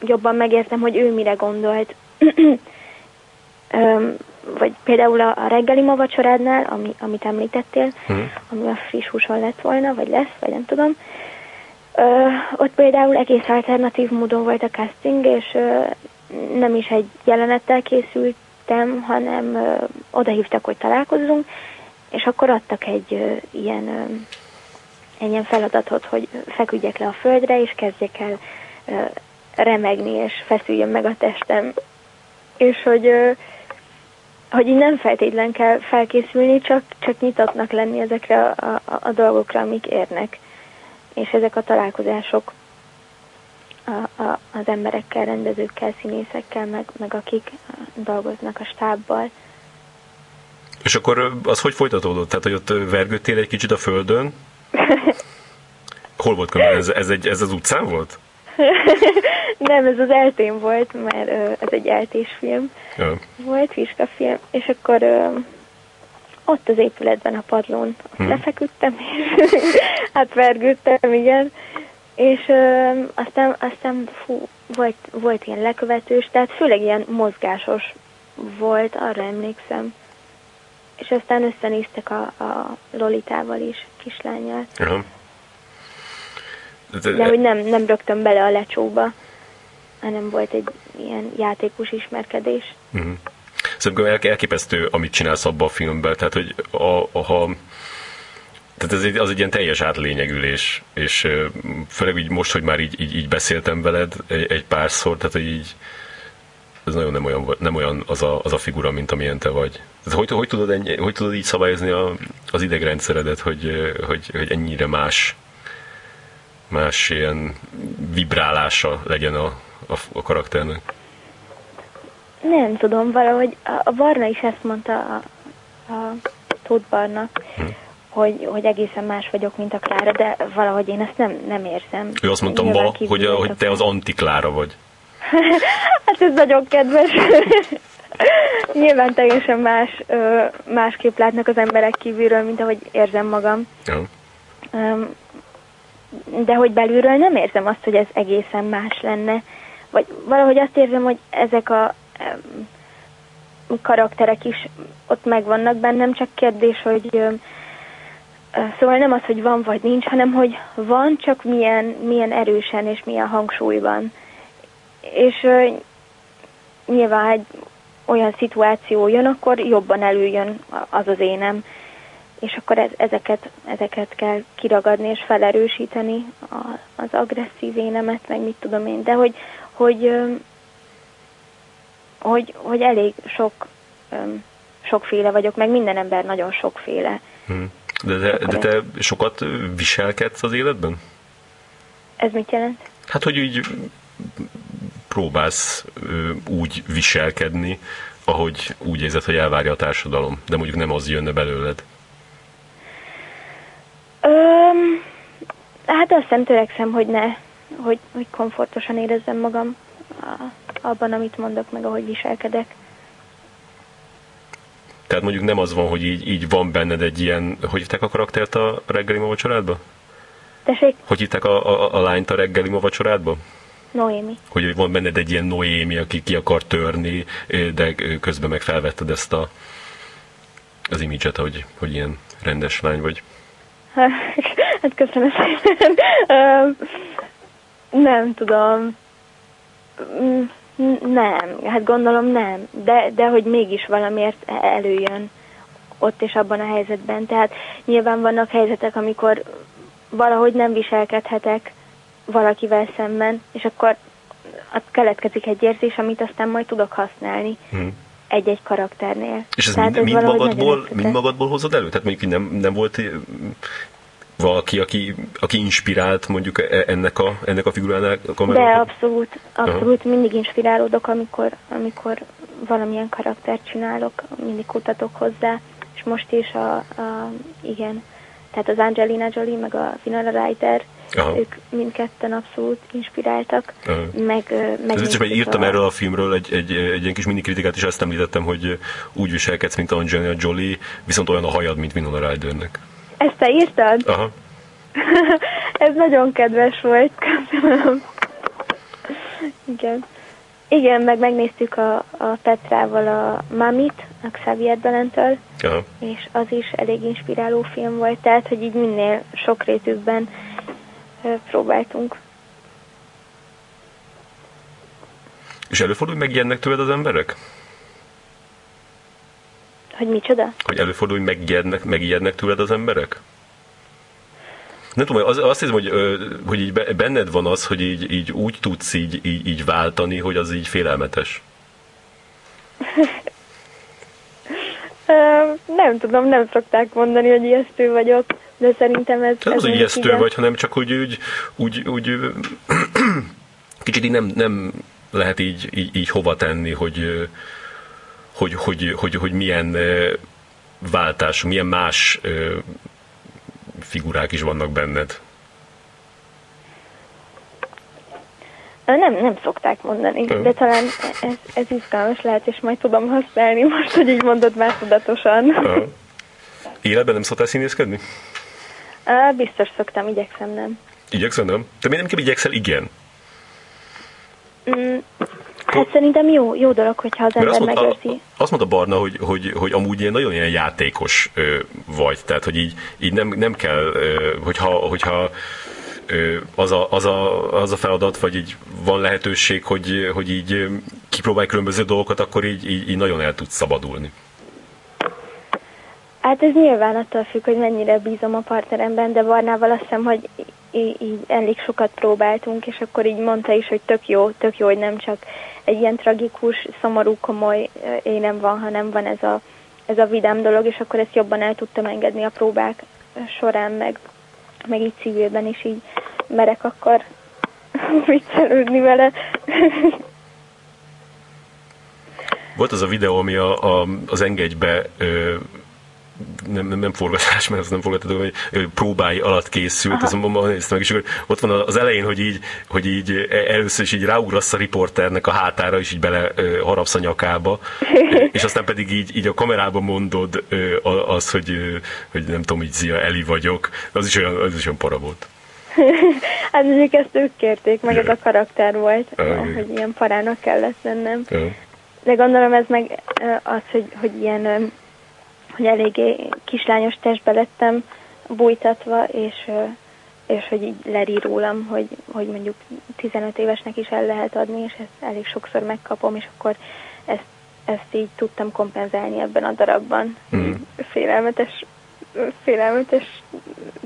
jobban megértem, hogy ő mire gondolt. (clears throat) vagy például a, a reggeli ma vacsorádnál, ami, amit említettél, mm. ami a friss húson lett volna, vagy lesz, vagy nem tudom, ott például egész alternatív módon volt a casting, és nem is egy jelenettel készültem, hanem odahívtak, hogy találkozzunk, és akkor adtak egy ilyen, egy ilyen feladatot, hogy feküdjek le a földre, és kezdjek el remegni, és feszüljön meg a testem. És hogy, hogy így nem feltétlen kell felkészülni, csak, csak nyitatnak lenni ezekre a, a, a dolgokra, amik érnek és ezek a találkozások a, a, az emberekkel, rendezőkkel, színészekkel, meg, meg akik dolgoznak a stábbal. És akkor az hogy folytatódott? Tehát, hogy ott vergődtél egy kicsit a földön? (laughs) Hol volt? Ez, ez, egy, ez az utcán volt? (laughs) Nem, ez az eltén volt, mert ez egy eltés film ja. volt, film, és akkor ott az épületben a padlón hmm. lefeküdtem, és (laughs) hát vergődtem, igen. És ö, aztán, aztán fú, volt, volt ilyen lekövetős, tehát főleg ilyen mozgásos volt, arra emlékszem. És aztán összenéztek a, a Lolitával is, kislányjal. Uh-huh. De, De hogy nem, nem rögtön bele a lecsóba, hanem volt egy ilyen játékos ismerkedés. Uh-huh. Szerintem elképesztő, amit csinálsz abban a filmben, tehát hogy a, a, ha tehát ez egy, az egy ilyen teljes átlényegülés, és főleg így most, hogy már így, így, így beszéltem veled egy, egy párszor, tehát hogy így ez nagyon nem olyan, nem olyan az, a, az a figura, mint amilyen te vagy. Tehát hogy, hogy, tudod, ennyi, hogy tudod így szabályozni a, az idegrendszeredet, hogy, hogy, hogy ennyire más más ilyen vibrálása legyen a, a, a karakternek? Nem tudom, valahogy a Barna is ezt mondta, a, a Tóth Barna, hm. hogy, hogy egészen más vagyok, mint a Klára, de valahogy én ezt nem, nem érzem. Ő azt mondta ma, hogy, hogy te az anti-Klára vagy. (laughs) hát ez nagyon kedves. (laughs) Nyilván teljesen más, másképp látnak az emberek kívülről, mint ahogy érzem magam. Ja. De hogy belülről nem érzem azt, hogy ez egészen más lenne. Vagy valahogy azt érzem, hogy ezek a karakterek is ott megvannak bennem, csak kérdés, hogy Szóval nem az, hogy van vagy nincs, hanem hogy van, csak milyen, milyen erősen és milyen hangsúlyban. És nyilván egy olyan szituáció jön, akkor jobban előjön az az énem. És akkor ez, ezeket, ezeket kell kiragadni és felerősíteni, a, az agresszív énemet, meg mit tudom én. De hogy, hogy, hogy, hogy elég sok, sokféle vagyok, meg minden ember nagyon sokféle. Hmm. De, de, de te sokat viselkedsz az életben? Ez mit jelent? Hát, hogy így próbálsz úgy viselkedni, ahogy úgy érzed, hogy elvárja a társadalom, de mondjuk nem az jönne belőled. Öm, hát azt hiszem törekszem, hogy ne, hogy, hogy komfortosan érezzem magam abban, amit mondok, meg ahogy viselkedek. Tehát mondjuk nem az van, hogy így, így van benned egy ilyen, hogy hívták a karaktert a reggeli ma vacsorádba? Tessék? Hogy hívták a, a, a lányt a reggeli ma vacsorádba? Noémi. Hogy van benned egy ilyen Noémi, aki ki akar törni, de közben meg felvetted ezt a, az imidzset, hogy, hogy ilyen rendes lány vagy. (laughs) Hát köszönöm szépen. Nem tudom. Nem, hát gondolom nem, de, de hogy mégis valamiért előjön ott és abban a helyzetben. Tehát nyilván vannak helyzetek, amikor valahogy nem viselkedhetek valakivel szemben, és akkor keletkezik egy érzés, amit aztán majd tudok használni. Hmm egy-egy karakternél. És ez mind, mind, magadból, mind magadból hozod elő? Tehát mondjuk nem, nem volt valaki, aki, aki inspirált mondjuk e, ennek a, ennek a figurának a De abszolút, abszolút Aha. mindig inspirálódok, amikor, amikor valamilyen karaktert csinálok, mindig kutatok hozzá, és most is a, a igen, tehát az Angelina Jolie, meg a Winona Ryder, Aha. ők mindketten abszolút inspiráltak, Aha. meg, meg Ez is írtam a... erről a filmről egy, egy, egy ilyen kis mini kritikát, és ezt említettem, hogy úgy viselkedsz, mint Angelina Jolie, viszont olyan a hajad, mint Winona Rydernek. Ezt te írtad? Aha. (laughs) Ez nagyon kedves volt, köszönöm. Igen. Igen, meg megnéztük a, a Petrával a Mamit, a Xavier Balentől, és az is elég inspiráló film volt, tehát, hogy így minél sok rétűkben próbáltunk. És előfordul, hogy megijednek tőled az emberek? Hogy micsoda? Hogy előfordul, hogy megijednek, megijednek tőled az emberek? Nem tudom, az, azt hiszem, hogy, hogy így benned van az, hogy így, így úgy tudsz így, így, így váltani, hogy az így félelmetes. nem tudom, nem szokták mondani, hogy ijesztő vagyok, de szerintem ez... Nem az, hogy ijesztő igen. vagy, hanem csak hogy úgy, úgy, úgy (clears throat) kicsit így nem, nem lehet így, így, így hova tenni, hogy, hogy, hogy, hogy, hogy milyen váltás, milyen más figurák is vannak benned. Nem, nem szokták mondani, de talán ez, ez izgalmas lehet, és majd tudom használni most, hogy így mondod már tudatosan. Életben nem szoktál színészkedni? Biztos szoktam, igyekszem nem. Igyekszem nem? Te miért nem igyekszel igen? Mm, Hát szerintem jó, jó dolog, hogyha az ember azt mondta, megérzi. Azt mondta Barna, hogy, hogy, hogy amúgy ilyen nagyon ilyen játékos ö, vagy, tehát hogy így, így nem, nem kell, ö, hogyha, hogyha ö, az, a, az, a, az a feladat, vagy így van lehetőség, hogy, hogy így kipróbálj különböző dolgokat, akkor így, így, így nagyon el tudsz szabadulni. Hát ez nyilván attól függ, hogy mennyire bízom a partneremben, de Barnával azt hiszem, hogy így, így elég sokat próbáltunk, és akkor így mondta is, hogy tök jó, tök jó, hogy nem csak egy ilyen tragikus, szomorú, komoly énem van, hanem van ez a, ez a vidám dolog, és akkor ezt jobban el tudtam engedni a próbák során, meg, meg így civilben is így merek akkor (laughs) viccelődni vele. Volt az a videó, ami a, a, az engedjbe nem, nem, nem forgatás, mert az nem forgatás, hogy próbái alatt készült, azt mondom, néztem meg, és akkor ott van az elején, hogy így, hogy így e, először is így ráugrasz a riporternek a hátára, és így bele harapsz a nyakába, (laughs) és aztán pedig így, így a kamerában mondod az, hogy, hogy nem tudom, így Zia Eli vagyok, az is olyan, az is olyan para volt. (laughs) hát mondjuk ezt ők kérték, meg ez a karakter volt, hogy ilyen parának kellett lennem. Uh. De gondolom ez meg az, hogy, hogy ilyen hogy eléggé kislányos testbe lettem, bújtatva, és, és hogy így leri rólam, hogy, hogy mondjuk 15 évesnek is el lehet adni, és ezt elég sokszor megkapom, és akkor ezt, ezt így tudtam kompenzálni ebben a darabban. Mm. Félelmetes, félelmetes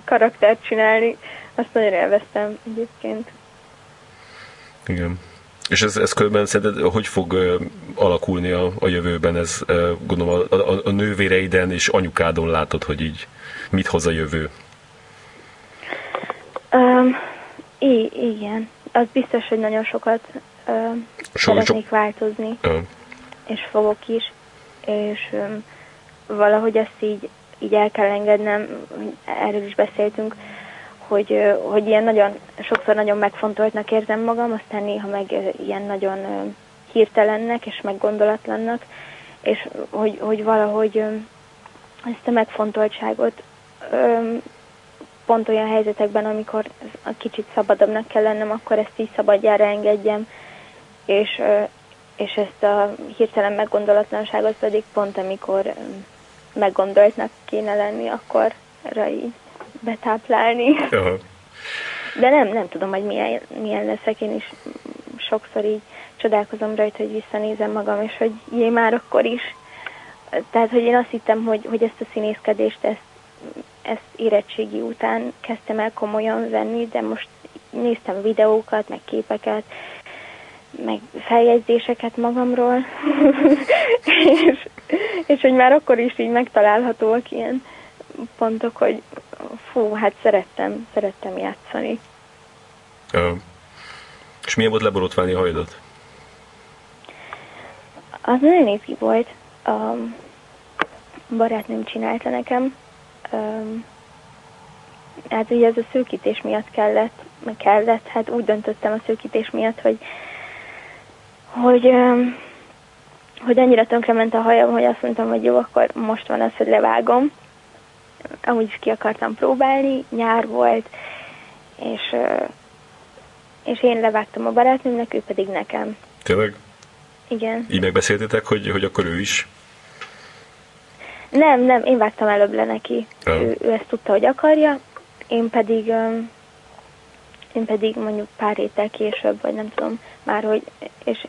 karaktert csinálni, azt nagyon élveztem egyébként. Igen. És ez, ez különben szerinted hogy fog alakulni a, a jövőben? Ez gondolom a, a, a nővéreiden és anyukádon látod, hogy így mit hoz a jövő? Um, I- igen. Az biztos, hogy nagyon sokat uh, so, szeretnék so... változni. Uh. És fogok is. És um, valahogy ezt így, így el kell engednem, erről is beszéltünk, hogy, hogy ilyen nagyon, sokszor nagyon megfontoltnak érzem magam, aztán néha meg ilyen nagyon hirtelennek és meggondolatlannak, és hogy, hogy valahogy ezt a megfontoltságot pont olyan helyzetekben, amikor a kicsit szabadabbnak kell lennem, akkor ezt így szabadjára engedjem, és, és ezt a hirtelen meggondolatlanságot pedig pont amikor meggondoltnak kéne lenni, akkor így betáplálni. Uh-huh. De nem, nem tudom, hogy milyen, milyen leszek. Én is sokszor így csodálkozom rajta, hogy visszanézem magam, és hogy jé, már akkor is. Tehát, hogy én azt hittem, hogy, hogy ezt a színészkedést, ezt, ezt érettségi után kezdtem el komolyan venni, de most néztem videókat, meg képeket, meg feljegyzéseket magamról, (laughs) és, és hogy már akkor is így megtalálhatóak ilyen pontok, hogy fú, hát szerettem, szerettem játszani. Uh, és milyen volt leborotválni a hajadat? Az nagyon izgi volt. A barátnőm csinálta nekem. Um, hát ugye ez a szőkítés miatt kellett, meg kellett, hát úgy döntöttem a szőkítés miatt, hogy hogy, um, hogy annyira tönkrement a hajam, hogy azt mondtam, hogy jó, akkor most van az, hogy levágom amúgy is ki akartam próbálni, nyár volt, és, és én levágtam a barátnőmnek, ő pedig nekem. Tényleg? Igen. Így megbeszéltétek, hogy, hogy akkor ő is? Nem, nem, én vágtam előbb le neki. Ő, ő ezt tudta, hogy akarja, én pedig én pedig mondjuk pár héttel később, vagy nem tudom már, hogy, és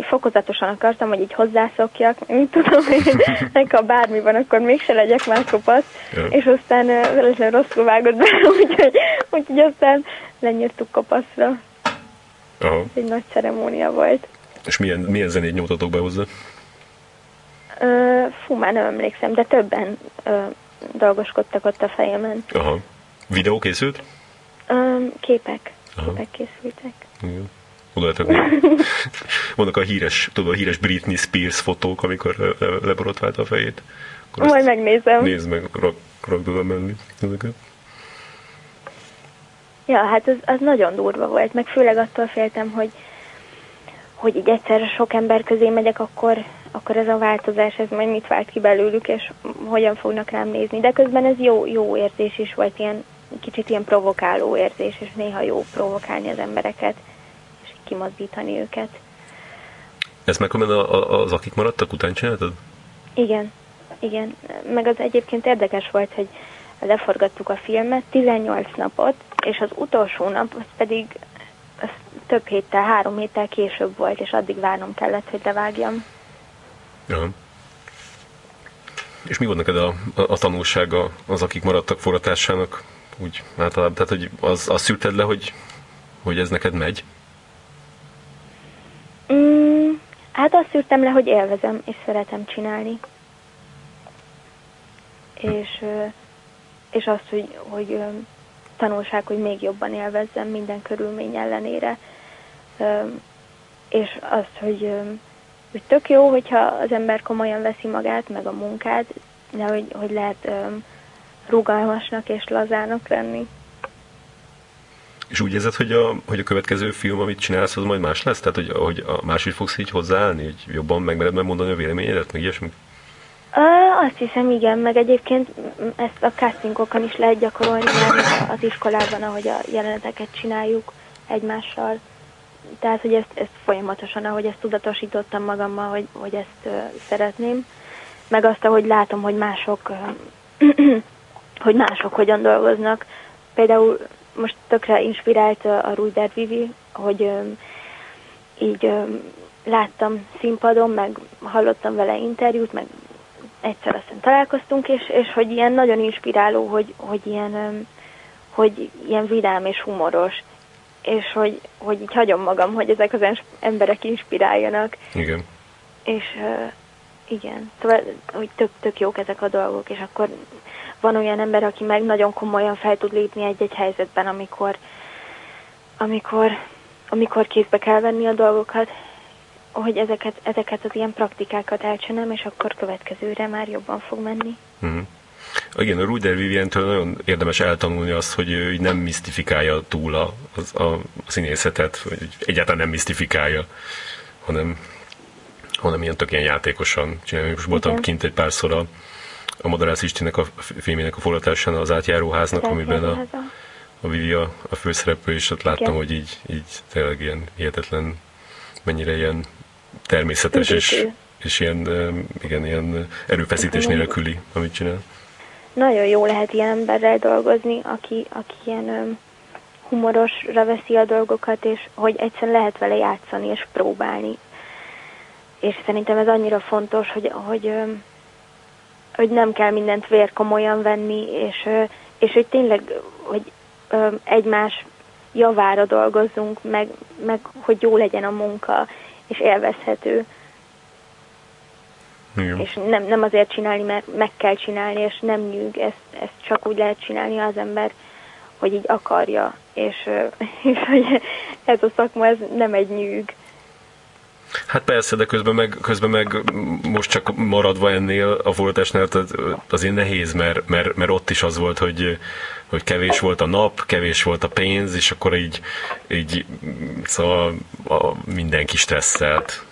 fokozatosan akartam, hogy így hozzászokjak, mit tudom én, ha bármi van, akkor mégse legyek már kopasz, ja. és aztán uh, rosszul vágott be, (laughs) úgyhogy, úgyhogy aztán lenyírtuk kopaszra. Aha. Ez egy nagy ceremónia volt. És milyen, milyen zenét nyújtatok be hozzá? Uh, fú, már nem emlékszem, de többen uh, dolgoskodtak ott a fejemen. Aha. Videó készült? Uh, képek. Aha. Képek készültek. Igen. Oda vannak a híres, tudod, a híres Britney Spears fotók, amikor le, leborotválta a fejét. Akkor Majd megnézem. Nézd meg, rak, rakd oda mellé ezeket. Ja, hát az, az nagyon durva volt, meg főleg attól féltem, hogy hogy így egyszerre sok ember közé megyek, akkor, akkor ez a változás, ez majd mit vált ki belőlük, és hogyan fognak rám nézni. De közben ez jó, jó érzés is volt, ilyen kicsit ilyen provokáló érzés, és néha jó provokálni az embereket kimozdítani őket. Ezt meg az, akik maradtak, után csináltad? Igen, igen. Meg az egyébként érdekes volt, hogy leforgattuk a filmet 18 napot, és az utolsó nap az pedig az több héttel, három héttel később volt, és addig várnom kellett, hogy levágjam. Ja. És mi volt neked a, a, a tanulsága az, akik maradtak forratásának? Úgy általában, tehát hogy az, az szűrted le, hogy, hogy ez neked megy? Mm, hát azt szűrtem le, hogy élvezem, és szeretem csinálni. És, és azt, hogy, hogy tanulság, hogy még jobban élvezzem minden körülmény ellenére. És azt, hogy, hogy tök jó, hogyha az ember komolyan veszi magát, meg a munkát, de hogy, hogy lehet rugalmasnak és lazának lenni. És úgy érzed, hogy a, hogy a következő film, amit csinálsz, az majd más lesz? Tehát, hogy, hogy máshogy fogsz így hozzáállni, hogy jobban megmered megmondani a véleményedet, meg ilyesmi? Azt hiszem, igen, meg egyébként ezt a castingokon is lehet gyakorolni mert az iskolában, ahogy a jeleneteket csináljuk egymással. Tehát, hogy ezt, ezt folyamatosan, ahogy ezt tudatosítottam magammal, hogy, hogy ezt uh, szeretném. Meg azt, ahogy látom, hogy mások uh, (clears throat) hogy mások hogyan dolgoznak. Például most tökre inspirált a Ruider Vivi, hogy így láttam színpadon, meg hallottam vele interjút, meg egyszer aztán találkoztunk, és, és hogy ilyen nagyon inspiráló, hogy, hogy ilyen, hogy ilyen vidám és humoros, és hogy, hogy így hagyom magam, hogy ezek az emberek inspiráljanak. Igen. És uh, igen, szóval, hogy tök, tök jók ezek a dolgok, és akkor van olyan ember, aki meg nagyon komolyan fel tud lépni egy-egy helyzetben, amikor, amikor, amikor kézbe kell venni a dolgokat, hogy ezeket, ezeket az ilyen praktikákat elcsinálom, és akkor következőre már jobban fog menni. Uh-huh. Igen, a Ruder Vivientől nagyon érdemes eltanulni azt, hogy ő nem misztifikálja túl a, a, a színészetet, vagy egyáltalán nem misztifikálja, hanem, hanem ilyen tök ilyen játékosan csinálja. Most voltam kint egy párszor a, a Madarász Istinek a filmének a forgatásán az átjáróháznak, az amiben a, a Vivi a, főszereplő, és ott láttam, Igen. hogy így, így tényleg ilyen hihetetlen, mennyire ilyen természetes, és, és ilyen, igen, ilyen erőfeszítés nélküli, amit csinál. Nagyon jó lehet ilyen emberrel dolgozni, aki, aki ilyen um, humorosra veszi a dolgokat, és hogy egyszerűen lehet vele játszani és próbálni. És szerintem ez annyira fontos, hogy, hogy hogy nem kell mindent vér komolyan venni, és, és hogy tényleg, hogy egymás javára dolgozzunk, meg, meg hogy jó legyen a munka, és élvezhető. Igen. És nem, nem azért csinálni, mert meg kell csinálni, és nem nyűg, ezt, ezt csak úgy lehet csinálni az ember, hogy így akarja, és, (laughs) és hogy ez a szakma, ez nem egy nyűg. Hát persze, de közben meg, közben meg most csak maradva ennél a forgatásnál azért nehéz, mert, mert, mert ott is az volt, hogy, hogy kevés volt a nap, kevés volt a pénz, és akkor így, így szóval a, mindenki stresszelt.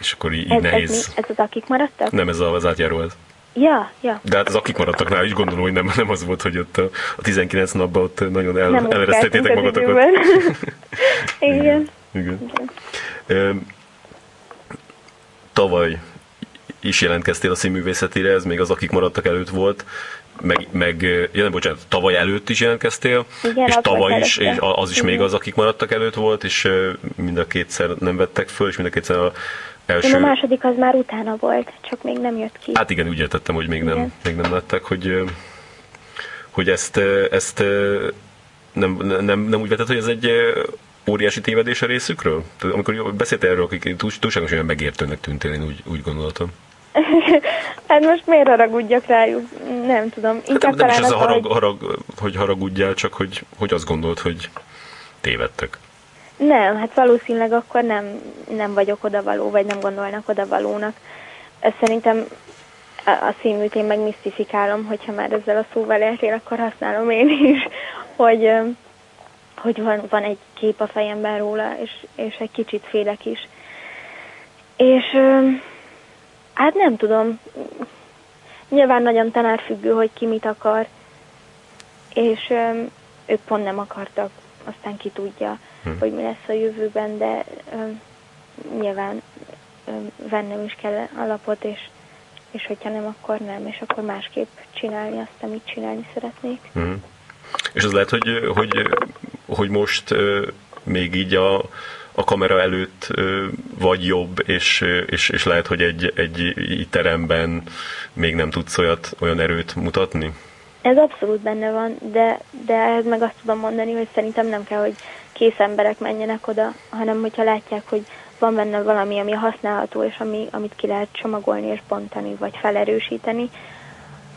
És akkor így, ez, nehéz. Ez, ez az, akik maradtak? Nem, ez az átjáró ez. Ja, ja. De hát az akik maradtaknál is gondolom, hogy nem, nem az volt, hogy ott a, a 19 napban ott nagyon el, eleresztettétek magatokat. (laughs) Igen. Igen. Igen. Tavaly is jelentkeztél a színművészetére, ez még az, akik maradtak előtt volt, meg, meg ja, nem, bocsánat, tavaly előtt is jelentkeztél, Igen, és tavaly is, és az is még az, akik maradtak előtt volt, és mind a kétszer nem vettek föl, és mind a kétszer a első... Én a második az már utána volt, csak még nem jött ki. Hát igen, úgy értettem, hogy még nem, még nem lettek, hogy, hogy ezt, ezt nem, nem, nem úgy vetted, hogy ez egy óriási tévedés a részükről? Amikor beszéltél erről, akik túlságosan megértőnek tűntél, én úgy, úgy gondoltam. (laughs) hát most miért haragudjak rájuk? Nem tudom. Inkább hát nem, nem is az a harag, hogy... harag, hogy haragudjál, csak hogy, hogy azt gondolt, hogy tévedtek. Nem, hát valószínűleg akkor nem, nem vagyok odavaló, vagy nem gondolnak odavalónak. Szerintem a színűt én meg misztifikálom, hogyha már ezzel a szóval éltél, akkor használom én is, hogy hogy van, van egy kép a fejemben róla, és, és egy kicsit félek is. És hát nem tudom, nyilván nagyon tanárfüggő, hogy ki mit akar, és ők pont nem akartak, aztán ki tudja, hm. hogy mi lesz a jövőben, de nyilván vennem is kell alapot, és, és hogyha nem, akkor nem, és akkor másképp csinálni azt, amit csinálni szeretnék. Hm. És az lehet, hogy, hogy, hogy most még így a, a kamera előtt vagy jobb, és, és, és lehet, hogy egy, egy teremben még nem tudsz olyat, olyan erőt mutatni? Ez abszolút benne van, de, de ehhez meg azt tudom mondani, hogy szerintem nem kell, hogy kész emberek menjenek oda, hanem hogyha látják, hogy van benne valami, ami használható, és ami, amit ki lehet csomagolni és bontani, vagy felerősíteni,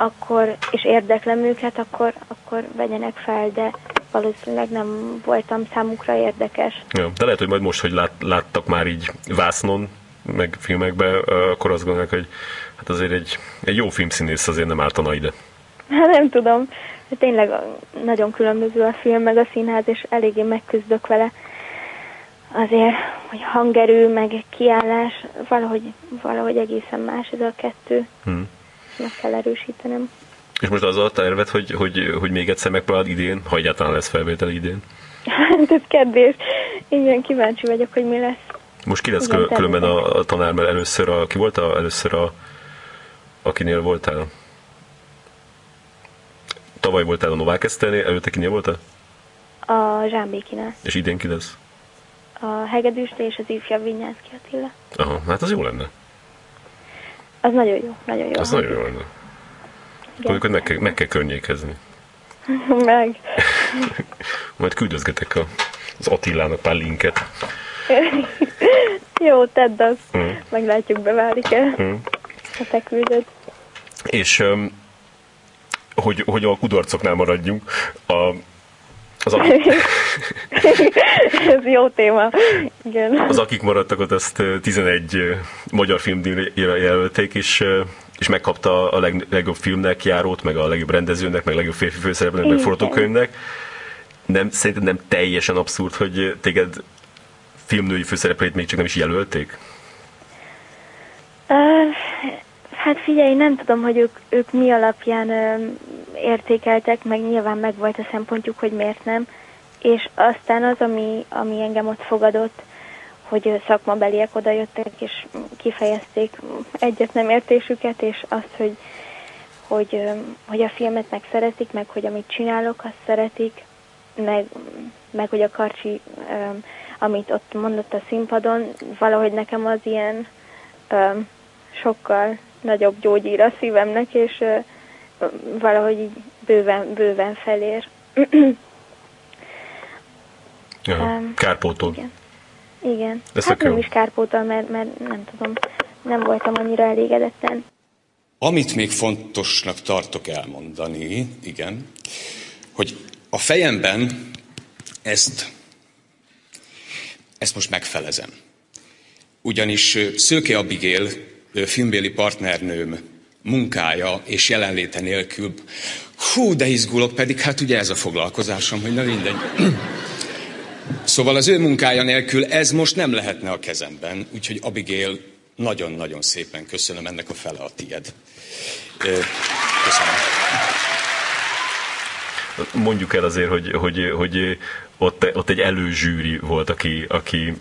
akkor, és érdeklem őket, akkor, akkor vegyenek fel, de valószínűleg nem voltam számukra érdekes. Ja, de lehet, hogy majd most, hogy lát, láttak már így vásznon, meg filmekben, akkor azt gondolják, hogy hát azért egy, egy jó filmszínész azért nem ártana ide. Hát nem tudom. Tényleg nagyon különböző a film, meg a színház, és eléggé megküzdök vele. Azért, hogy hangerő, meg kiállás, valahogy, valahogy egészen más ez a kettő. Hmm meg kell erősítenem. És most az a tervet, hogy, hogy, hogy még egyszer megpróbálod idén, ha egyáltalán lesz felvétel idén? (laughs) Ez kérdés. Igen, kíváncsi vagyok, hogy mi lesz. Most ki lesz Igen, különben a, a tanár, mert először a, ki volt a, először a, akinél voltál? tavaly voltál a Novák Eszternél, előtte kinél voltál? A Zsámbékinál. És idén ki lesz? A Hegedűsté és az ifjabb Vinyánszki Attila. Aha, hát az jó lenne. Az nagyon jó, nagyon jó. Az nagyon jó lenne. Hogy meg kell, meg kell környékezni. (laughs) Meg. Majd küldözgetek a, az Attilának pár linket. (laughs) jó, tedd azt. Mm. Meglátjuk, beválik-e. Mm. Ha te küldöd. És öm, hogy, hogy a kudarcoknál maradjunk, a, az, akik, (laughs) Ez jó téma. Igen. az akik maradtak ott, ezt ö, 11 ö, magyar filmdíjra jelölték, és, és megkapta a leg, legjobb filmnek járót, meg a legjobb rendezőnek, meg a legjobb férfi főszereplőnek, meg forgatókönyvnek. Nem, szerintem nem teljesen abszurd, hogy téged filmnői főszereplőit még csak nem is jelölték? Ö, Hát figyelj, nem tudom, hogy ők, ők mi alapján ö, értékeltek, meg nyilván meg volt a szempontjuk, hogy miért nem. És aztán az, ami, ami engem ott fogadott, hogy szakmabeliek oda jöttek, és kifejezték egyet nem értésüket, és azt, hogy, hogy, hogy a filmet meg szeretik, meg hogy amit csinálok, azt szeretik, meg, meg hogy a karcsi, amit ott mondott a színpadon, valahogy nekem az ilyen sokkal nagyobb gyógyír a szívemnek, és valahogy így bőven, bőven felér. (clears throat) Aha, Um, kárpótol. Igen. Igen. Ez hát nem is kárpótol, mert, mert nem tudom, nem voltam annyira elégedetten. Amit még fontosnak tartok elmondani, igen, hogy a fejemben ezt, ezt most megfelezem. Ugyanis Szőke Abigail filmbéli partnernőm munkája és jelenléte nélkül, hú, de izgulok, pedig hát ugye ez a foglalkozásom, hogy na mindegy. (clears throat) Szóval az ő munkája nélkül ez most nem lehetne a kezemben, úgyhogy Abigail, nagyon-nagyon szépen köszönöm, ennek a fele a tied. Köszönöm. Mondjuk el azért, hogy, hogy, hogy ott, ott egy előzsűri volt, aki, aki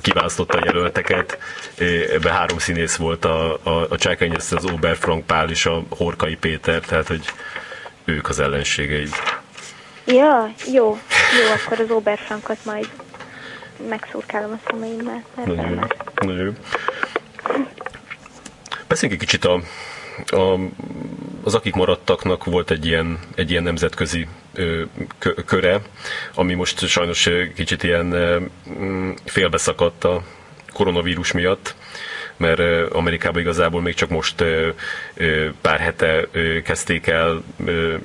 kiválasztotta a jelölteket. Ebben három színész volt, a, a, a Csákány az Oberfrank Pál és a Horkai Péter, tehát hogy ők az ellenségei. Ja, jó, jó, akkor az Oberfrankot majd megszurkálom a szemeimmel. Nagyon jó. Nagyon jó. Beszéljünk egy kicsit a, a, az akik maradtaknak volt egy ilyen, egy ilyen nemzetközi köre, ami most sajnos kicsit ilyen mm, félbeszakadt a koronavírus miatt mert Amerikában igazából még csak most pár hete kezdték el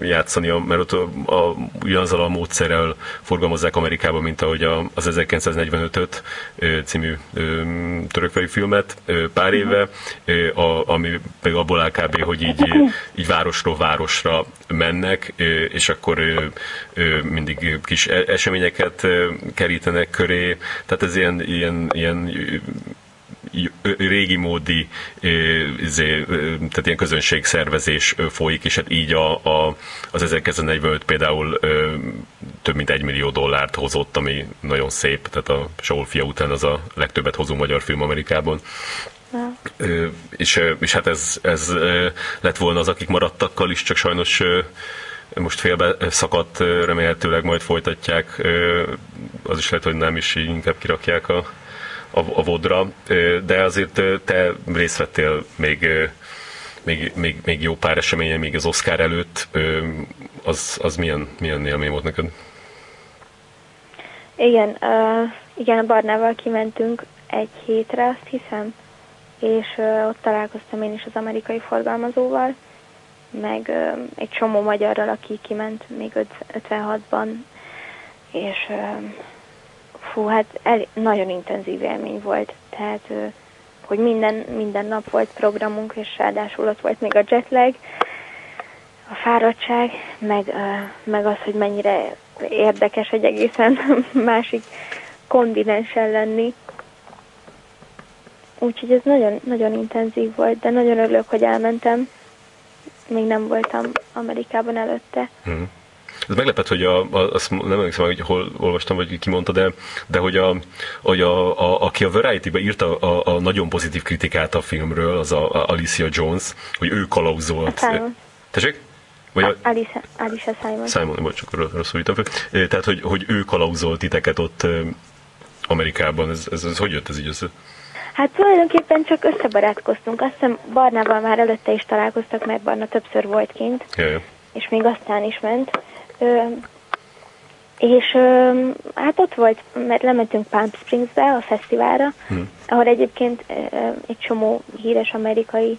játszani, mert ott a, a, ugyanazzal a módszerrel forgalmazzák Amerikában, mint ahogy a, az 1945-öt ö, című ö, törökfejű filmet pár éve, ö, a, ami meg abból áll kb., hogy így, így városról városra mennek, és akkor mindig kis e- eseményeket kerítenek köré, tehát ez ilyen, ilyen, ilyen régi módi izé, tehát ilyen közönségszervezés folyik, és hát így a, a, az 1945 például több mint egy millió dollárt hozott, ami nagyon szép, tehát a Saul fia után az a legtöbbet hozó magyar film Amerikában. Ja. És, és hát ez, ez lett volna az, akik maradtakkal is, csak sajnos most félbe szakadt, remélhetőleg majd folytatják, az is lehet, hogy nem is, így inkább kirakják a, a, a vodra, de azért te részt vettél még, még, még, még jó pár eseményen, még az Oscar előtt, az, az milyen, milyen élmény volt neked? Igen, uh, igen, a Barnával kimentünk egy hétre, azt hiszem, és uh, ott találkoztam én is az amerikai forgalmazóval, meg uh, egy csomó magyarral, aki kiment még öt- 56-ban, és uh, fú, hát el, nagyon intenzív élmény volt, tehát hogy minden, minden nap volt programunk, és ráadásul ott volt még a jetlag, a fáradtság, meg, meg az, hogy mennyire érdekes egy egészen (laughs) másik kontinensen lenni. Úgyhogy ez nagyon, nagyon intenzív volt, de nagyon örülök, hogy elmentem. Még nem voltam Amerikában előtte. Ez meglepett, hogy a, a, azt nem emlékszem, hogy hol olvastam, vagy ki mondta, de, de hogy, a, hogy a, a, aki a Variety-be írta a, a, nagyon pozitív kritikát a filmről, az a, a Alicia Jones, hogy ő kalauzolt. Simon. Tessék? Vagy a... Alice, Alice Simon. Simon, vagy csak rosszul írtam fel. Tehát, hogy, hogy ő kalauzolt titeket ott Amerikában. Ez, ez, ez hogy jött ez így össze? Hát tulajdonképpen csak összebarátkoztunk. Azt hiszem Barnával már előtte is találkoztak, mert Barna többször volt kint. Jaj. És még aztán is ment. Ö, és ö, hát ott volt, mert lementünk Palm Springsbe, a fesztiválra, hmm. ahol egyébként ö, egy csomó híres amerikai,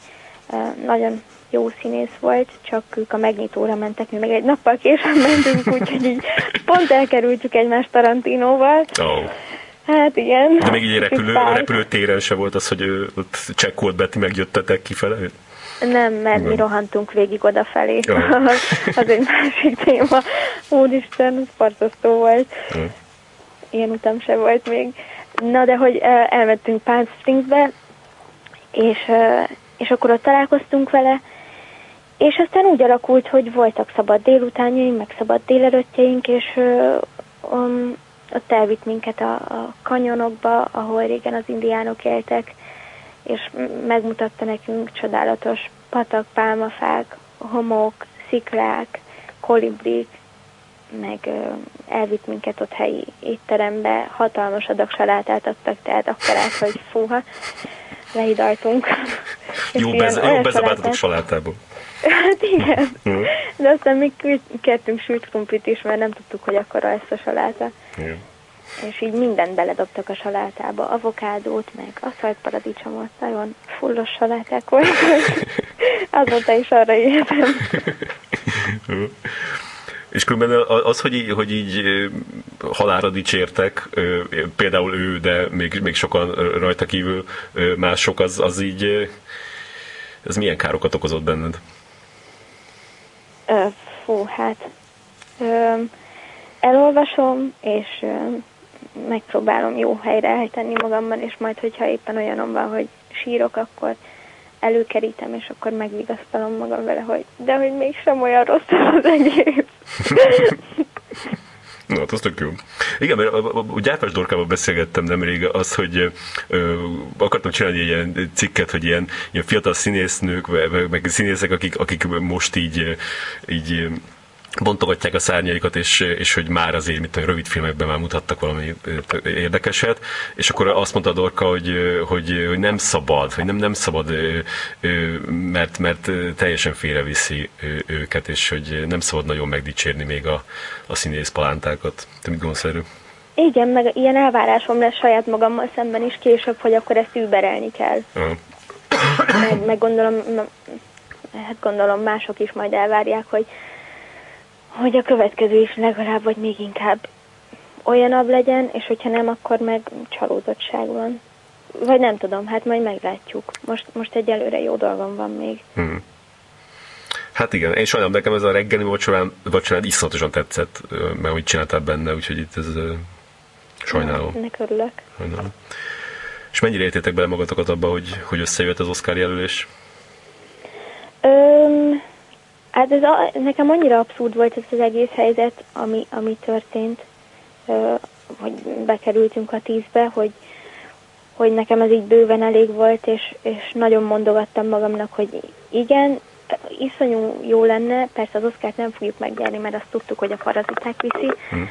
ö, nagyon jó színész volt, csak ők a megnyitóra mentek, mi meg egy nappal később mentünk, úgyhogy így pont elkerültük egymást Tarantinóval. Oh. Hát igen. De még így repülő, repülőtéren se volt az, hogy ott csekkolt Betty megjöttetek kifele? Nem, mert mi rohantunk végig odafelé. (laughs) az egy másik téma. Úristen, ez parzasztó volt. Jó. Ilyen utam se volt még. Na, de hogy elmentünk Palm Springsbe, és, és akkor ott találkoztunk vele, és aztán úgy alakult, hogy voltak szabad délutánjaink, meg szabad délelőttjeink, és um, ott elvitt minket a, a kanyonokba, ahol régen az indiánok éltek, és megmutatta nekünk csodálatos patak, pálmafák, homok, sziklák, kolibrik, meg elvitt minket ott helyi étterembe, hatalmas adag salátát adtak, tehát akkor át, hogy fúha, lehidaltunk. Jó, bez, jó bezabáltatok salátából. Hát igen. Mm. De aztán még kértünk sült krumplit is, mert nem tudtuk, hogy akkor lesz a saláta. Igen. És így mindent beledobtak a salátába, avokádót, meg aszalt paradicsomot, nagyon fullos saláták voltak. (laughs) Azóta is arra értem. És különben az, hogy így, hogy így halára dicsértek, például ő, de még, még sokan rajta kívül mások, az, az így, ez milyen károkat okozott benned? Fú, hát elolvasom, és megpróbálom jó helyre eltenni magamban, és majd, hogyha éppen olyanom van, hogy sírok, akkor előkerítem, és akkor megvigasztalom magam vele, hogy de hogy mégsem olyan rossz az egész. (laughs) Na, hát az tök jó. Igen, mert a, a, a Gyárpás Dorkával beszélgettem nemrég az, hogy ö, akartam csinálni egy ilyen cikket, hogy ilyen, ilyen fiatal színésznők, meg, meg színészek, akik, akik most így, így bontogatják a szárnyaikat, és, és hogy már azért, mint a rövid filmekben már mutattak valami érdekeset, és akkor azt mondta Dorka, hogy, hogy, hogy nem szabad, hogy nem, nem szabad, mert, mert teljesen félreviszi őket, és hogy nem szabad nagyon megdicsérni még a, a színész palántákat. Te mit gondolsz erről? Igen, meg ilyen elvárásom lesz saját magammal szemben is később, hogy akkor ezt überelni kell. Uh-huh. Meg, meg gondolom, hát gondolom mások is majd elvárják, hogy hogy a következő is legalább, vagy még inkább olyanabb legyen, és hogyha nem, akkor meg csalódottság van. Vagy nem tudom, hát majd meglátjuk. Most, most egyelőre jó dolgom van még. Hmm. Hát igen, én sajnálom, nekem ez a reggeli vacsorán, vacsorán iszonyatosan tetszett, mert hogy csináltál benne, úgyhogy itt ez sajnálom. Ennek örülök. Sajnálom. És mennyire értétek bele magatokat abba, hogy, hogy összejött az Oscar jelölés? Öm, Hát ez a, nekem annyira abszurd volt ez az egész helyzet, ami, ami történt, hogy bekerültünk a tízbe, hogy, hogy nekem ez így bőven elég volt, és, és nagyon mondogattam magamnak, hogy igen, iszonyú jó lenne, persze az oszkárt nem fogjuk megnyerni, mert azt tudtuk, hogy a paraziták viszi, hmm.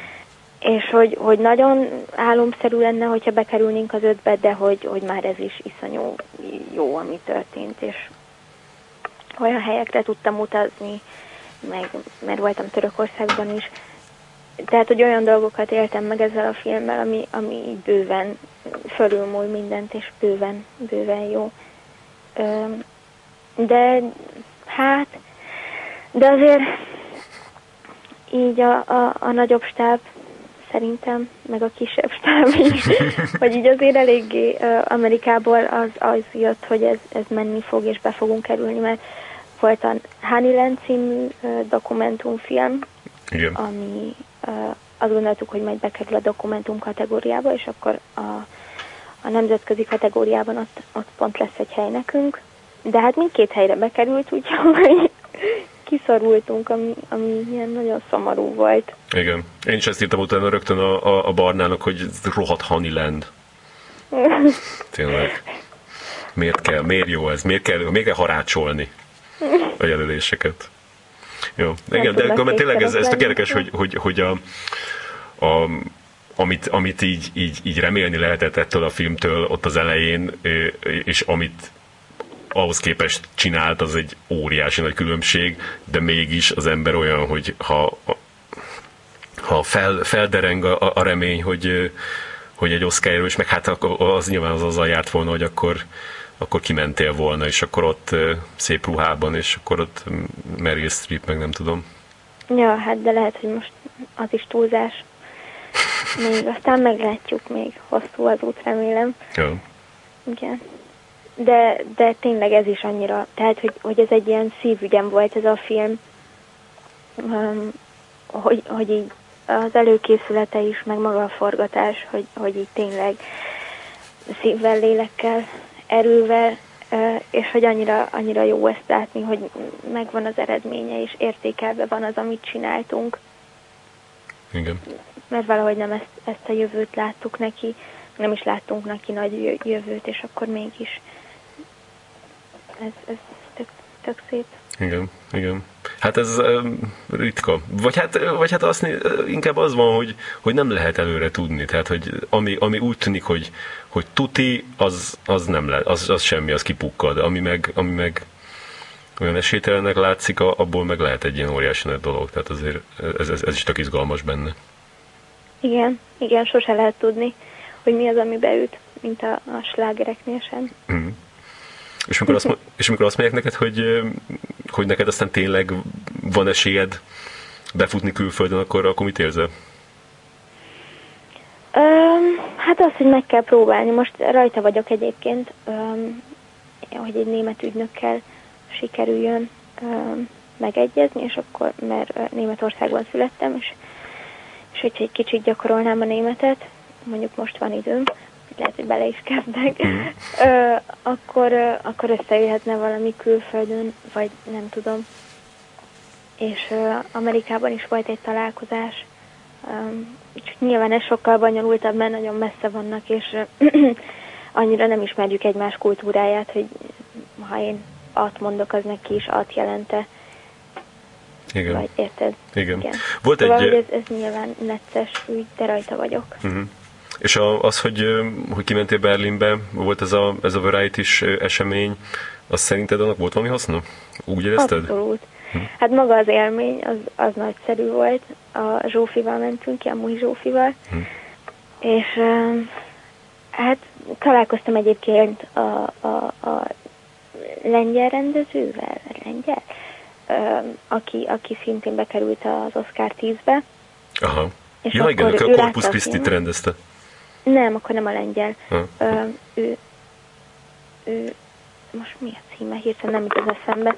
és hogy, hogy nagyon álomszerű lenne, hogyha bekerülnénk az ötbe, de hogy, hogy már ez is iszonyú jó, ami történt, és olyan helyekre tudtam utazni, meg, mert voltam Törökországban is. Tehát, hogy olyan dolgokat éltem meg ezzel a filmmel, ami, ami bőven fölülmúl mindent, és bőven, bőven jó. De hát, de azért így a, a, a nagyobb stáb szerintem, meg a kisebb stáb is, (laughs) hogy így azért eléggé Amerikából az, az jött, hogy ez, ez menni fog, és be fogunk kerülni, mert volt a Honeyland című dokumentumfilm, Igen. ami azt gondoltuk, hogy majd bekerül a dokumentum kategóriába, és akkor a, a nemzetközi kategóriában ott, ott pont lesz egy hely nekünk. De hát mindkét helyre bekerült, úgyhogy (laughs) kiszorultunk, ami, ami ilyen nagyon szomorú volt. Igen. Én is ezt írtam utána rögtön a, a, a barnának, hogy rohadt Honeyland. (laughs) Tényleg. Miért kell? Miért jó ez? Miért kell, miért kell harácsolni? A jelöléseket. Jó, igen, de akkor tényleg ez, ez tök érdekes, hogy, hogy, hogy a, a amit, amit így, így, így remélni lehetett ettől a filmtől ott az elején, és amit ahhoz képest csinált, az egy óriási nagy különbség, de mégis az ember olyan, hogy ha, ha fel, feldereng a, a remény, hogy, hogy egy Oscar és meg hát az nyilván az azzal járt volna, hogy akkor, akkor kimentél volna, és akkor ott szép ruhában, és akkor ott Meryl Streep, meg nem tudom. Ja, hát de lehet, hogy most az is túlzás. (laughs) Még aztán meglátjuk még hosszú az út, remélem. Ja. Igen. De, de tényleg ez is annyira, tehát hogy, hogy ez egy ilyen szívügyem volt ez a film, um, hogy, hogy így az előkészülete is, meg maga a forgatás, hogy, hogy így tényleg szívvel, lélekkel, erővel, és hogy annyira, annyira jó ezt látni, hogy megvan az eredménye, és értékelve van az, amit csináltunk. Igen. Mert valahogy nem ezt, ezt a jövőt láttuk neki, nem is láttunk neki nagy jövőt, és akkor mégis ez, ez tök, tök szép. Igen, igen. Hát ez ritka. Vagy hát, vagy hát azt, inkább az van, hogy, hogy nem lehet előre tudni. Tehát, hogy ami, ami úgy tűnik, hogy, hogy tuti, az, az nem lehet, az, az semmi, az kipukkad. Ami meg, ami meg olyan esélytelennek látszik, abból meg lehet egy ilyen óriási nagy dolog. Tehát azért ez, ez, ez is tök izgalmas benne. Igen, igen, sose lehet tudni, hogy mi az, ami beüt, mint a, a slágereknél sem. Mm. És amikor, azt, és amikor azt mondják neked, hogy, hogy neked aztán tényleg van esélyed befutni külföldön, akkor, akkor mit érzel? Um, hát azt, hogy meg kell próbálni. Most rajta vagyok egyébként, um, hogy egy német ügynökkel sikerüljön um, megegyezni, és akkor, mert Németországban születtem, és, és hogyha egy kicsit gyakorolnám a németet, mondjuk most van időm, lehet, hogy bele is kezdek, mm. (laughs) ö, akkor, ö, akkor összejöhetne valami külföldön, vagy nem tudom. És ö, Amerikában is volt egy találkozás, ö, csak nyilván ez sokkal bonyolultabb, mert nagyon messze vannak, és ö, (clears throat) annyira nem ismerjük egymás kultúráját, hogy ha én at mondok, az neki is at jelente. Igen. Vagy érted? Igen. Igen. Volt szóval, egy... ez, ez nyilván necces ügy, de rajta vagyok. Uh-huh. És az, hogy, hogy kimentél Berlinbe, volt ez a, ez a variety esemény, az szerinted annak volt valami haszna? Úgy érezted? Abszolút. Hm. Hát maga az élmény, az, az nagyszerű volt. A Zsófival mentünk ki, a Múj Zsófival. Hm. És hát találkoztam egyébként a, a, a lengyel rendezővel, lengyel, aki, aki szintén bekerült az Oscar 10-be. Aha. És ja, igen, a Corpus Christi-t rendezte. Nem, akkor nem a lengyel. Ö, ő, ő, most mi a címe? Hirtelen nem jut az eszembe.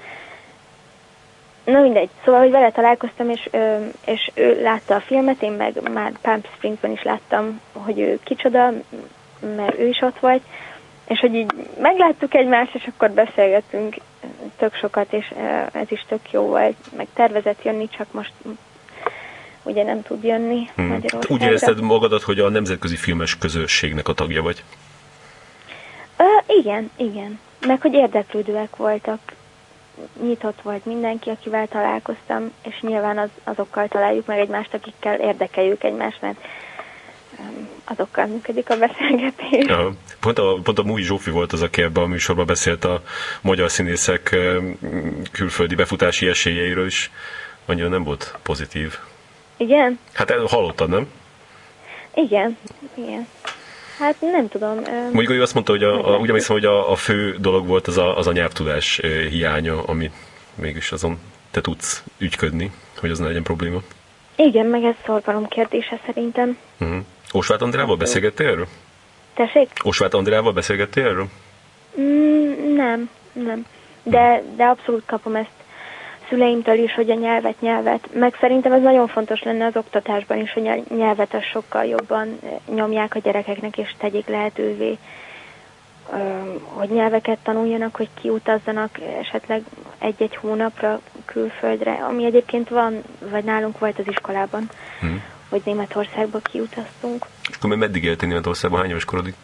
Na mindegy. Szóval, hogy vele találkoztam, és, ö, és ő látta a filmet, én meg már Palm Springsben is láttam, hogy ő kicsoda, mert ő is ott volt, és hogy így megláttuk egymást, és akkor beszélgettünk tök sokat, és ez is tök jó volt, meg tervezett jönni, csak most ugye nem tud jönni hmm. Magyarországra. Úgy érezted magadat, hogy a nemzetközi filmes közösségnek a tagja vagy? Uh, igen, igen. Meg hogy érdeklődőek voltak. Nyitott volt mindenki, akivel találkoztam, és nyilván az, azokkal találjuk meg egymást, akikkel érdekeljük egymást, mert azokkal működik a beszélgetés. Ja, pont a, pont a Múi Zsófi volt az, aki ebben a műsorban beszélt a magyar színészek külföldi befutási esélyeiről is. Annyira nem volt pozitív. Igen? Hát hallottad, nem? Igen, igen. Hát nem tudom. Mondjuk ő azt mondta, hogy a, a, úgy hiszem, hogy a, a fő dolog volt az a, az a nyelvtudás hiánya, ami mégis azon te tudsz ügyködni, hogy az ne legyen probléma. Igen, meg ez szorgalom kérdése szerintem. Uh-huh. Osvát Andrával beszélgettél erről? Tessék? Osvát Andrával beszélgettél erről? Mm, nem, nem. De, de abszolút kapom ezt szüleimtől is, hogy a nyelvet, nyelvet, meg szerintem ez nagyon fontos lenne az oktatásban is, hogy a nyelvet az sokkal jobban eh, nyomják a gyerekeknek, és tegyék lehetővé, hogy nyelveket tanuljanak, hogy kiutazzanak esetleg egy-egy hónapra külföldre, ami egyébként van, vagy nálunk volt az iskolában, hmm. hogy Németországba kiutaztunk. Akkor meddig éltél Németországban? Hány éves korodig?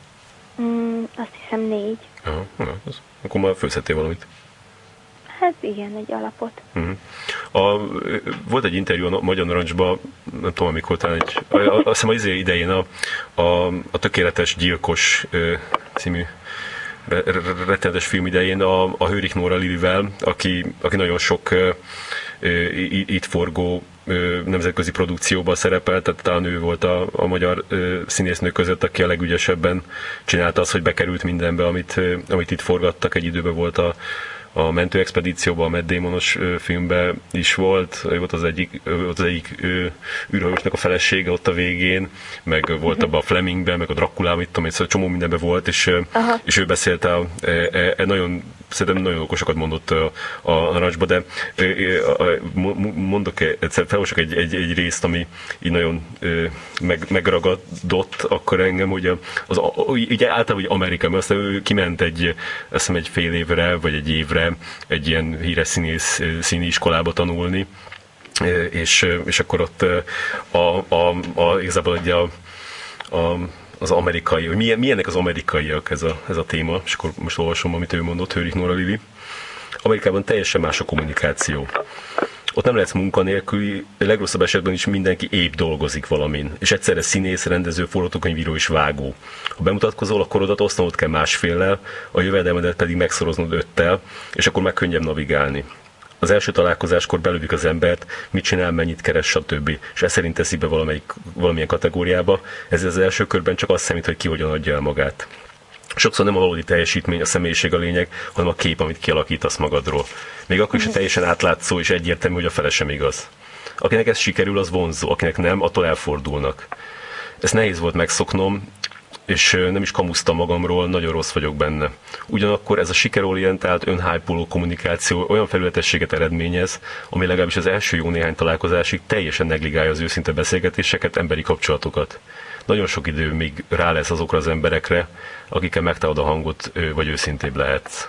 Mm, azt hiszem négy. Aha, az, akkor már főzhettél valamit. Hát igen, egy alapot. Uh-huh. a, volt egy interjú a Magyar Narancsban, nem tudom, amikor talán egy, azt hiszem az izé idején a, a, a Tökéletes Gyilkos című rettenetes film idején a, a Hőrik Nóra Lilivel, aki, aki nagyon sok itt forgó nemzetközi produkcióban szerepelt, tehát talán ő volt a, a magyar színésznő között, aki a legügyesebben csinálta azt, hogy bekerült mindenbe, amit, amit itt forgattak. Egy időben volt a, a mentőexpedícióban, a Matt Damonos filmben is volt, ő volt az egyik, volt az egyik űrhajósnak a felesége ott a végén, meg volt abban a Flemingben, meg a Drakulában, mit tudom, szóval csomó mindenben volt, és, uh-huh. és ő beszélt a, a, a, a nagyon szerintem nagyon okosakat mondott a, narancsba, de mondok, egyszer felolvasok egy, egy, egy részt, ami így nagyon meg, megragadott akkor engem, hogy az, ugye általában hogy Amerika, mert aztán ő kiment egy, azt egy fél évre, vagy egy évre egy ilyen híres színész színi iskolába tanulni, és, és akkor ott a, a, a, igazából a, a az amerikai, hogy milyen, milyenek az amerikaiak ez a, ez a téma, és akkor most olvasom, amit ő mondott, Hőrik Nora Lili. Amerikában teljesen más a kommunikáció. Ott nem lesz munkanélküli, legrosszabb esetben is mindenki épp dolgozik valamin, és egyszerre színész, rendező, forgatókönyvíró és vágó. Ha bemutatkozol, akkor odat osztanod kell másféllel, a jövedelmedet pedig megszoroznod öttel, és akkor meg könnyebb navigálni. Az első találkozáskor belődik az embert, mit csinál, mennyit keres, stb. És ez szerint teszi be valamelyik, valamilyen kategóriába. Ez az első körben csak azt számít, hogy ki hogyan adja el magát. Sokszor nem a valódi teljesítmény, a személyiség a lényeg, hanem a kép, amit kialakítasz magadról. Még akkor is, teljesen átlátszó és egyértelmű, hogy a fele sem igaz. Akinek ez sikerül, az vonzó, akinek nem, attól elfordulnak. Ezt nehéz volt megszoknom, és nem is kamusztam magamról, nagyon rossz vagyok benne. Ugyanakkor ez a sikerorientált, önhájpoló kommunikáció olyan felületességet eredményez, ami legalábbis az első jó néhány találkozásig teljesen negligálja az őszinte beszélgetéseket, emberi kapcsolatokat. Nagyon sok idő még rá lesz azokra az emberekre, akikkel megtalad a hangot, vagy őszintébb lehetsz.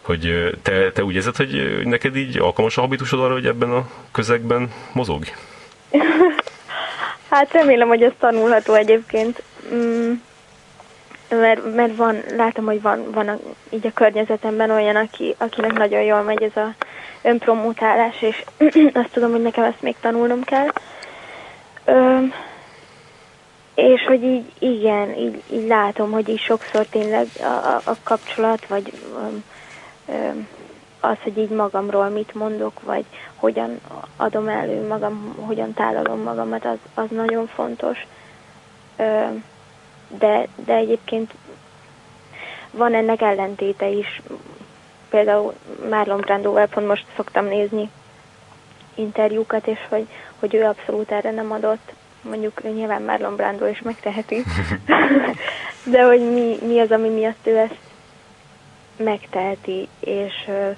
Hogy te, te úgy érzed, hogy neked így alkalmas a habitusod arra, hogy ebben a közegben mozog? (laughs) Hát remélem, hogy ez tanulható egyébként. Mm, mert, mert van, látom, hogy van, van a, így a környezetemben olyan, aki, akinek nagyon jól megy ez a önpromotálás, és (clears throat) azt tudom, hogy nekem ezt még tanulnom kell. Ö, és hogy így, igen, így, így látom, hogy így sokszor tényleg a, a, a kapcsolat, vagy ö, ö, az, hogy így magamról mit mondok, vagy hogyan adom elő magam, hogyan tálalom magamat, az, az nagyon fontos. Ö, de, de egyébként van ennek ellentéte is. Például Marlon Brandóval pont most szoktam nézni interjúkat, és hogy, hogy ő abszolút erre nem adott. Mondjuk ő nyilván Marlon Brando is megteheti. (laughs) de hogy mi, mi az, ami miatt ő ezt megteheti, és uh,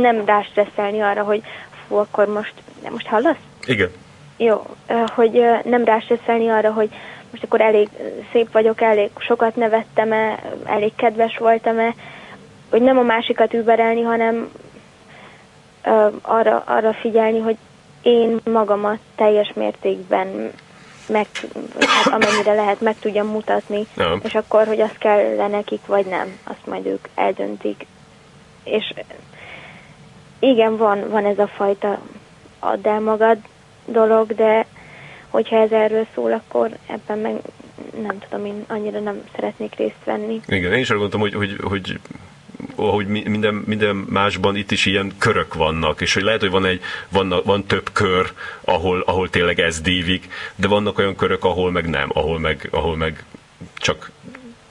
nem rá stresszelni arra, hogy fú, akkor most, most hallasz? Igen. Jó, hogy nem rá stresszelni arra, hogy most akkor elég szép vagyok, elég sokat nevettem-e, elég kedves voltam-e, hogy nem a másikat überelni, hanem uh, arra, arra figyelni, hogy én magamat teljes mértékben meg, hát amennyire lehet meg tudjam mutatni, ja. és akkor, hogy az kell nekik, vagy nem, azt majd ők eldöntik. És igen, van, van ez a fajta add el magad dolog, de hogyha ez erről szól, akkor ebben meg nem tudom, én annyira nem szeretnék részt venni. Igen, én is arra gondoltam, hogy, hogy, hogy ahogy minden, minden másban itt is ilyen körök vannak, és hogy lehet, hogy van, egy, van, van több kör, ahol, ahol tényleg ez dívik, de vannak olyan körök, ahol meg nem, ahol meg, ahol meg csak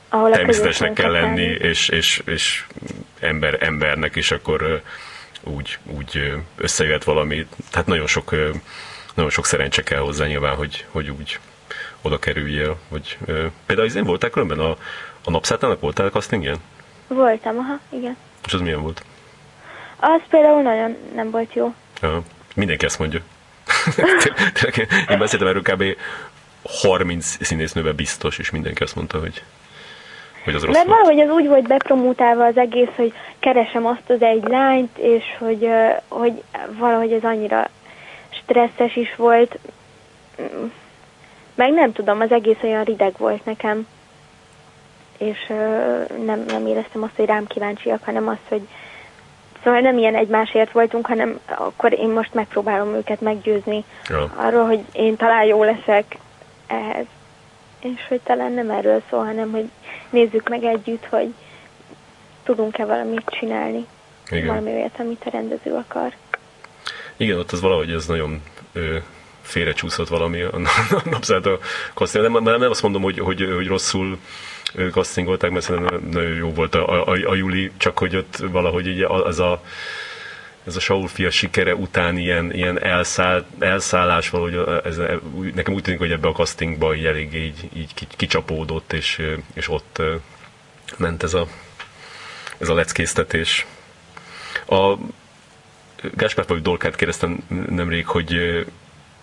ahol természetesnek kell lenni, és, és, és ember, embernek, és akkor úgy, úgy összejöhet valami. Tehát nagyon sok nagyon sok szerencse kell hozzá nyilván, hogy, hogy úgy oda kerüljél. Hogy, ö, például én voltál különben a, a napszátának voltál castingjen? Voltam, aha, igen. És az milyen volt? Az például nagyon nem volt jó. Ja, mindenki ezt mondja. (laughs) én beszéltem erről kb. 30 színésznővel biztos, és mindenki azt mondta, hogy hogy az rossz Mert valahogy az úgy volt bepromótálva az egész, hogy keresem azt az egy lányt, és hogy, hogy valahogy ez annyira stresszes is volt, meg nem tudom, az egész olyan rideg volt nekem, és nem, nem éreztem azt, hogy rám kíváncsiak, hanem azt, hogy Szóval nem ilyen egymásért voltunk, hanem akkor én most megpróbálom őket meggyőzni Ja. arról, hogy én talán jó leszek ehhez. És hogy talán nem erről szól, hanem hogy nézzük meg együtt, hogy tudunk-e valamit csinálni. Igen. Valami olyat, amit a rendező akar. Igen, ott az valahogy ez nagyon ö, félrecsúszott valami a (laughs) napszállt a casting. Nem, nem, azt mondom, hogy, hogy, hogy rosszul castingolták, mert szerintem nagyon jó volt a, a, a Juli, csak hogy ott valahogy így az a ez a Saul fia sikere után ilyen, ilyen elszáll, elszállás valahogy, ez, úgy- nekem úgy tűnik, hogy ebbe a castingba így elég így, így ki- kicsapódott, és, és ott ment ez a, ez a leckéztetés. A Gáspár Pavi Dolkát kérdeztem nemrég, hogy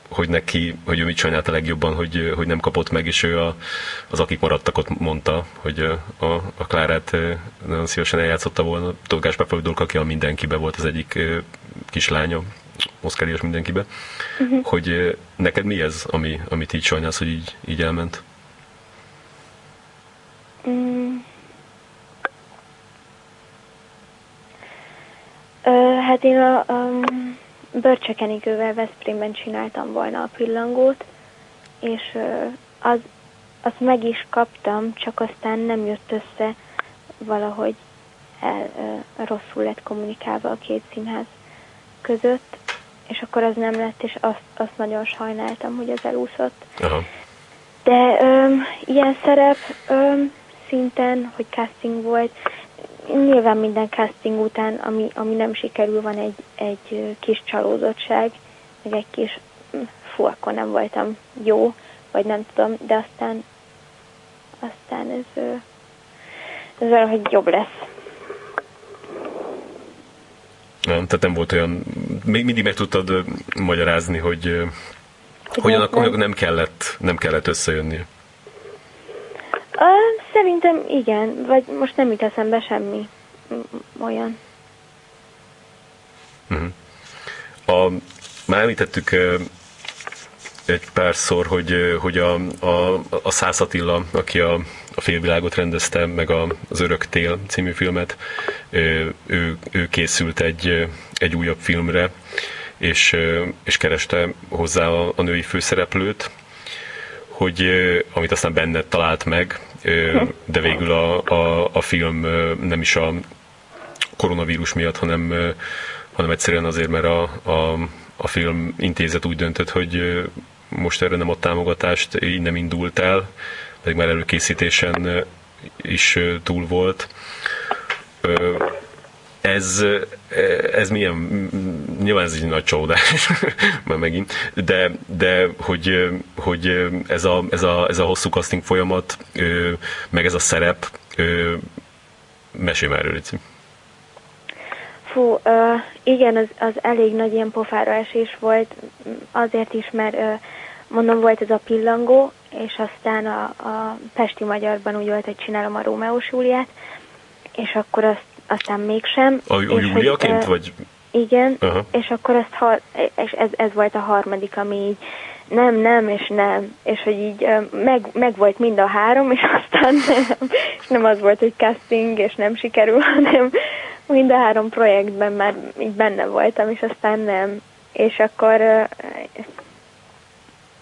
hogy neki, hogy ő mit sajnálta legjobban, hogy, hogy nem kapott meg, és ő a, az akik maradtak ott mondta, hogy a, a Klárát nagyon szívesen eljátszotta volna. Tudod, Gáspár Pavi Dolka, aki a mindenkibe volt az egyik kislánya, Oszkárias mindenkibe, uh-huh. hogy neked mi ez, ami, amit így sajnálsz, hogy így, így elment? Mm. Hát én a, a bőrcsekenigővel Veszprémben csináltam volna a pillangót, és az, azt meg is kaptam, csak aztán nem jött össze valahogy el, rosszul lett kommunikálva a két színház között, és akkor az nem lett, és azt, azt nagyon sajnáltam, hogy az elúszott. Aha. De öm, ilyen szerep öm, szinten, hogy casting volt, nyilván minden casting után, ami, ami nem sikerül, van egy, egy kis csalódottság, meg egy kis, hm, fú, akkor nem voltam jó, vagy nem tudom, de aztán, aztán ez, ez valahogy jobb lesz. Nem, tehát nem volt olyan, még mindig meg tudtad magyarázni, hogy, hogy miért annak, nem? nem kellett, nem kellett összejönni. Szerintem igen, vagy most nem jut eszembe semmi mm, olyan. A, már említettük egy párszor, hogy, hogy a, a, a Szász Attila, aki a, a félvilágot rendezte, meg a, az Örök Tél című filmet, ő, ő készült egy, egy újabb filmre, és, és kereste hozzá a, a női főszereplőt, hogy amit aztán benned talált meg, de végül a, a, a film nem is a koronavírus miatt, hanem, hanem egyszerűen azért, mert a, a, a film intézet úgy döntött, hogy most erre nem ad támogatást, így nem indult el, pedig már előkészítésen is túl volt. Ez, ez milyen, nyilván ez egy nagy csalódás, (laughs) már megint, de, de hogy, hogy ez, a, ez, a, ez a hosszú casting folyamat, meg ez a szerep, mesélj már erről. Fú, uh, igen, az, az elég nagy ilyen pofára esés volt, azért is, mert uh, mondom, volt ez a pillangó, és aztán a, a Pesti Magyarban úgy volt, hogy csinálom a Rómeós Júliát, és akkor azt, aztán mégsem. A, ö, vagy? Igen, Aha. és akkor azt, ha, és ez, ez volt a harmadik, ami így nem, nem, és nem, és hogy így meg, meg volt mind a három, és (laughs) aztán nem, és nem az volt, hogy casting, és nem sikerül, (laughs) hanem mind a három projektben már így benne voltam, és aztán nem. És akkor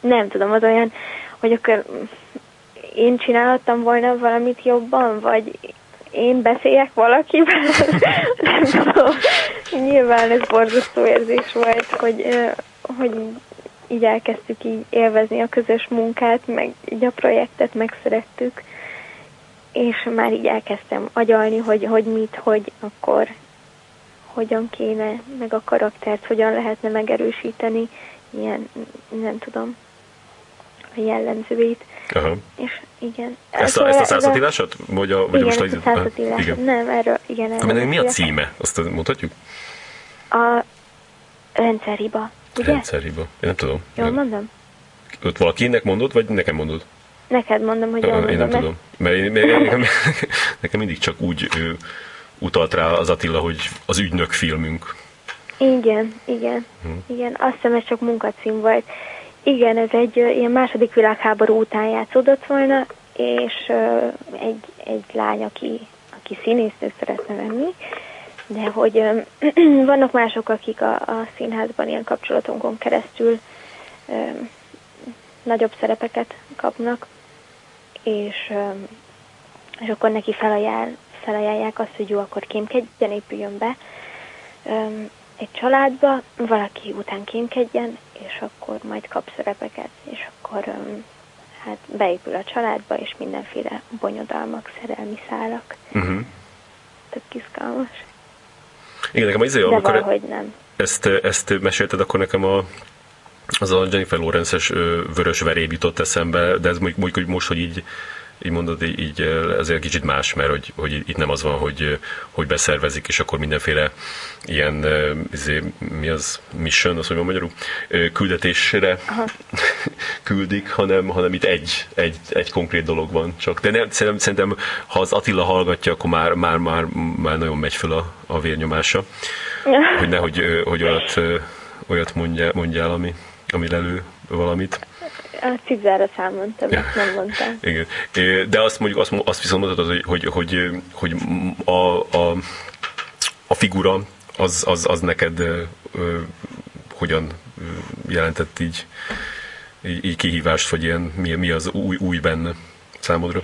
nem tudom, az olyan, hogy akkor én csinálhattam volna valamit jobban, vagy én beszéljek valakivel, (laughs) nem tudom. Nyilván ez borzasztó érzés volt, hogy, hogy így elkezdtük így élvezni a közös munkát, meg így a projektet megszerettük, és már így elkezdtem agyalni, hogy, hogy mit, hogy akkor hogyan kéne, meg a karaktert hogyan lehetne megerősíteni, ilyen, nem tudom, a jellemzőit. Aha. És igen. Ezt a, Szóval ezt a ez százatírásot? Vagy a, vagy igen, most ezt a Aha, százatírásot. Igen. Nem, erről, igen, erről. Ennek mi a címe? Azt mondhatjuk? A rendszerhiba, ugye? Rendszerhiba. Én nem tudom. Jól mondom? Ott valakinek mondod, vagy nekem mondod? Neked mondom, hogy jól Én mondom. nem mert- tudom. Mert én, mert nekem, (laughs) nekem mindig csak úgy ő, utalt rá az Attila, hogy az ügynök filmünk. Igen, igen, Hm. igen. Azt hiszem, ez csak munkacím volt. Igen, ez egy ilyen második világháború után játszódott volna, és egy, egy lány, aki, aki színésznő szeretne lenni, de hogy (clears throat) vannak mások, akik a, a színházban ilyen kapcsolatunkon keresztül nagyobb szerepeket kapnak, és, és akkor neki felajánl, felajánlják azt, hogy jó, akkor kémkedjen, épüljön be egy családba, valaki után kémkedjen, és akkor majd kap szerepeket, és akkor ö, hát beépül a családba, és mindenféle bonyodalmak, szerelmi szálak. Uh-huh. Tök izgalmas. Igen, nekem az izé, De amikor valahogy nem. ezt, ezt mesélted, akkor nekem a, az a Jennifer Lawrence-es vörös veréb jutott eszembe, de ez mondjuk, mondjuk hogy most, hogy így, így mondod, így, ezért kicsit más, mert hogy, hogy itt nem az van, hogy, hogy beszervezik, és akkor mindenféle ilyen, izé, mi az, mission, az hogy van magyarul, küldetésre (laughs) küldik, hanem, hanem itt egy, egy, egy konkrét dolog van csak. De nem, szerintem, szerintem, ha az Attila hallgatja, akkor már, már, már, már nagyon megy föl a, a vérnyomása. Hogy nehogy hogy olyat, olyat mondjál, mondjál ami, ami lelő valamit. A cipzára számoltam, ezt nem mondtam. (laughs) Igen. De azt mondjuk, azt, azt viszont mondhatod, hogy, hogy, hogy, hogy a, a, a figura az, az, az neked ö, ö, hogyan jelentett így, így, így kihívást, vagy ilyen, mi, mi az új, új benne számodra?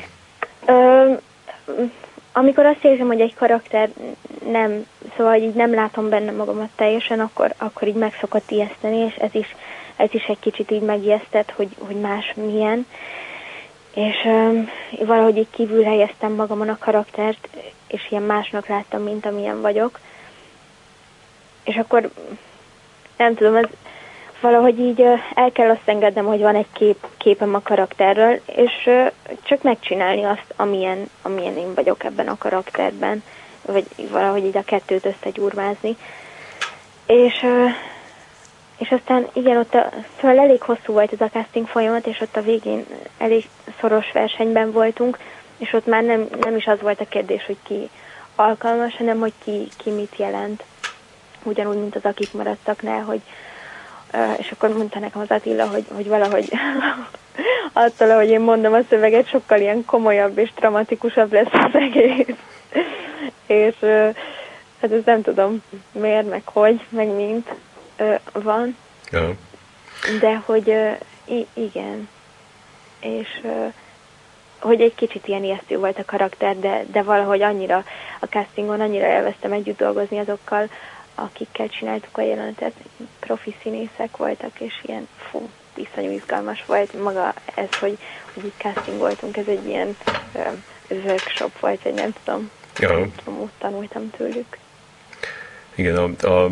Ö, amikor azt érzem, hogy egy karakter nem, szóval így nem látom benne magamat teljesen, akkor, akkor így meg szokott ijeszteni, és ez is, ez is egy kicsit így megijesztett, hogy, hogy más milyen. És ö, valahogy így kívül helyeztem magamon a karaktert, és ilyen másnak láttam, mint amilyen vagyok. És akkor nem tudom, ez valahogy így el kell azt engednem, hogy van egy kép, képem a karakterről, és csak megcsinálni azt, amilyen, amilyen én vagyok ebben a karakterben, vagy valahogy így a kettőt összegyurmázni. És, és aztán igen, ott a, szóval elég hosszú volt ez a casting folyamat, és ott a végén elég szoros versenyben voltunk, és ott már nem, nem is az volt a kérdés, hogy ki alkalmas, hanem hogy ki, ki mit jelent. Ugyanúgy, mint az, akik maradtak ne, hogy és akkor mondta nekem az Attila, hogy, hogy valahogy (laughs) attól, ahogy én mondom a szöveget, sokkal ilyen komolyabb és dramatikusabb lesz az egész. (laughs) és hát ezt nem tudom miért, meg hogy, meg mint ö, van, Ja. de hogy ö, igen. És ö, hogy egy kicsit ilyen ijesztő volt a karakter, de, de valahogy annyira a castingon annyira elvesztem együtt dolgozni azokkal, akikkel csináltuk a jelenetet, profi színészek voltak, és ilyen fú, iszonyú izgalmas volt maga ez, hogy, hogy itt casting voltunk, ez egy ilyen ö, workshop volt, vagy nem tudom, Ja. nem tudom, ott tanultam tőlük. Igen, a, a,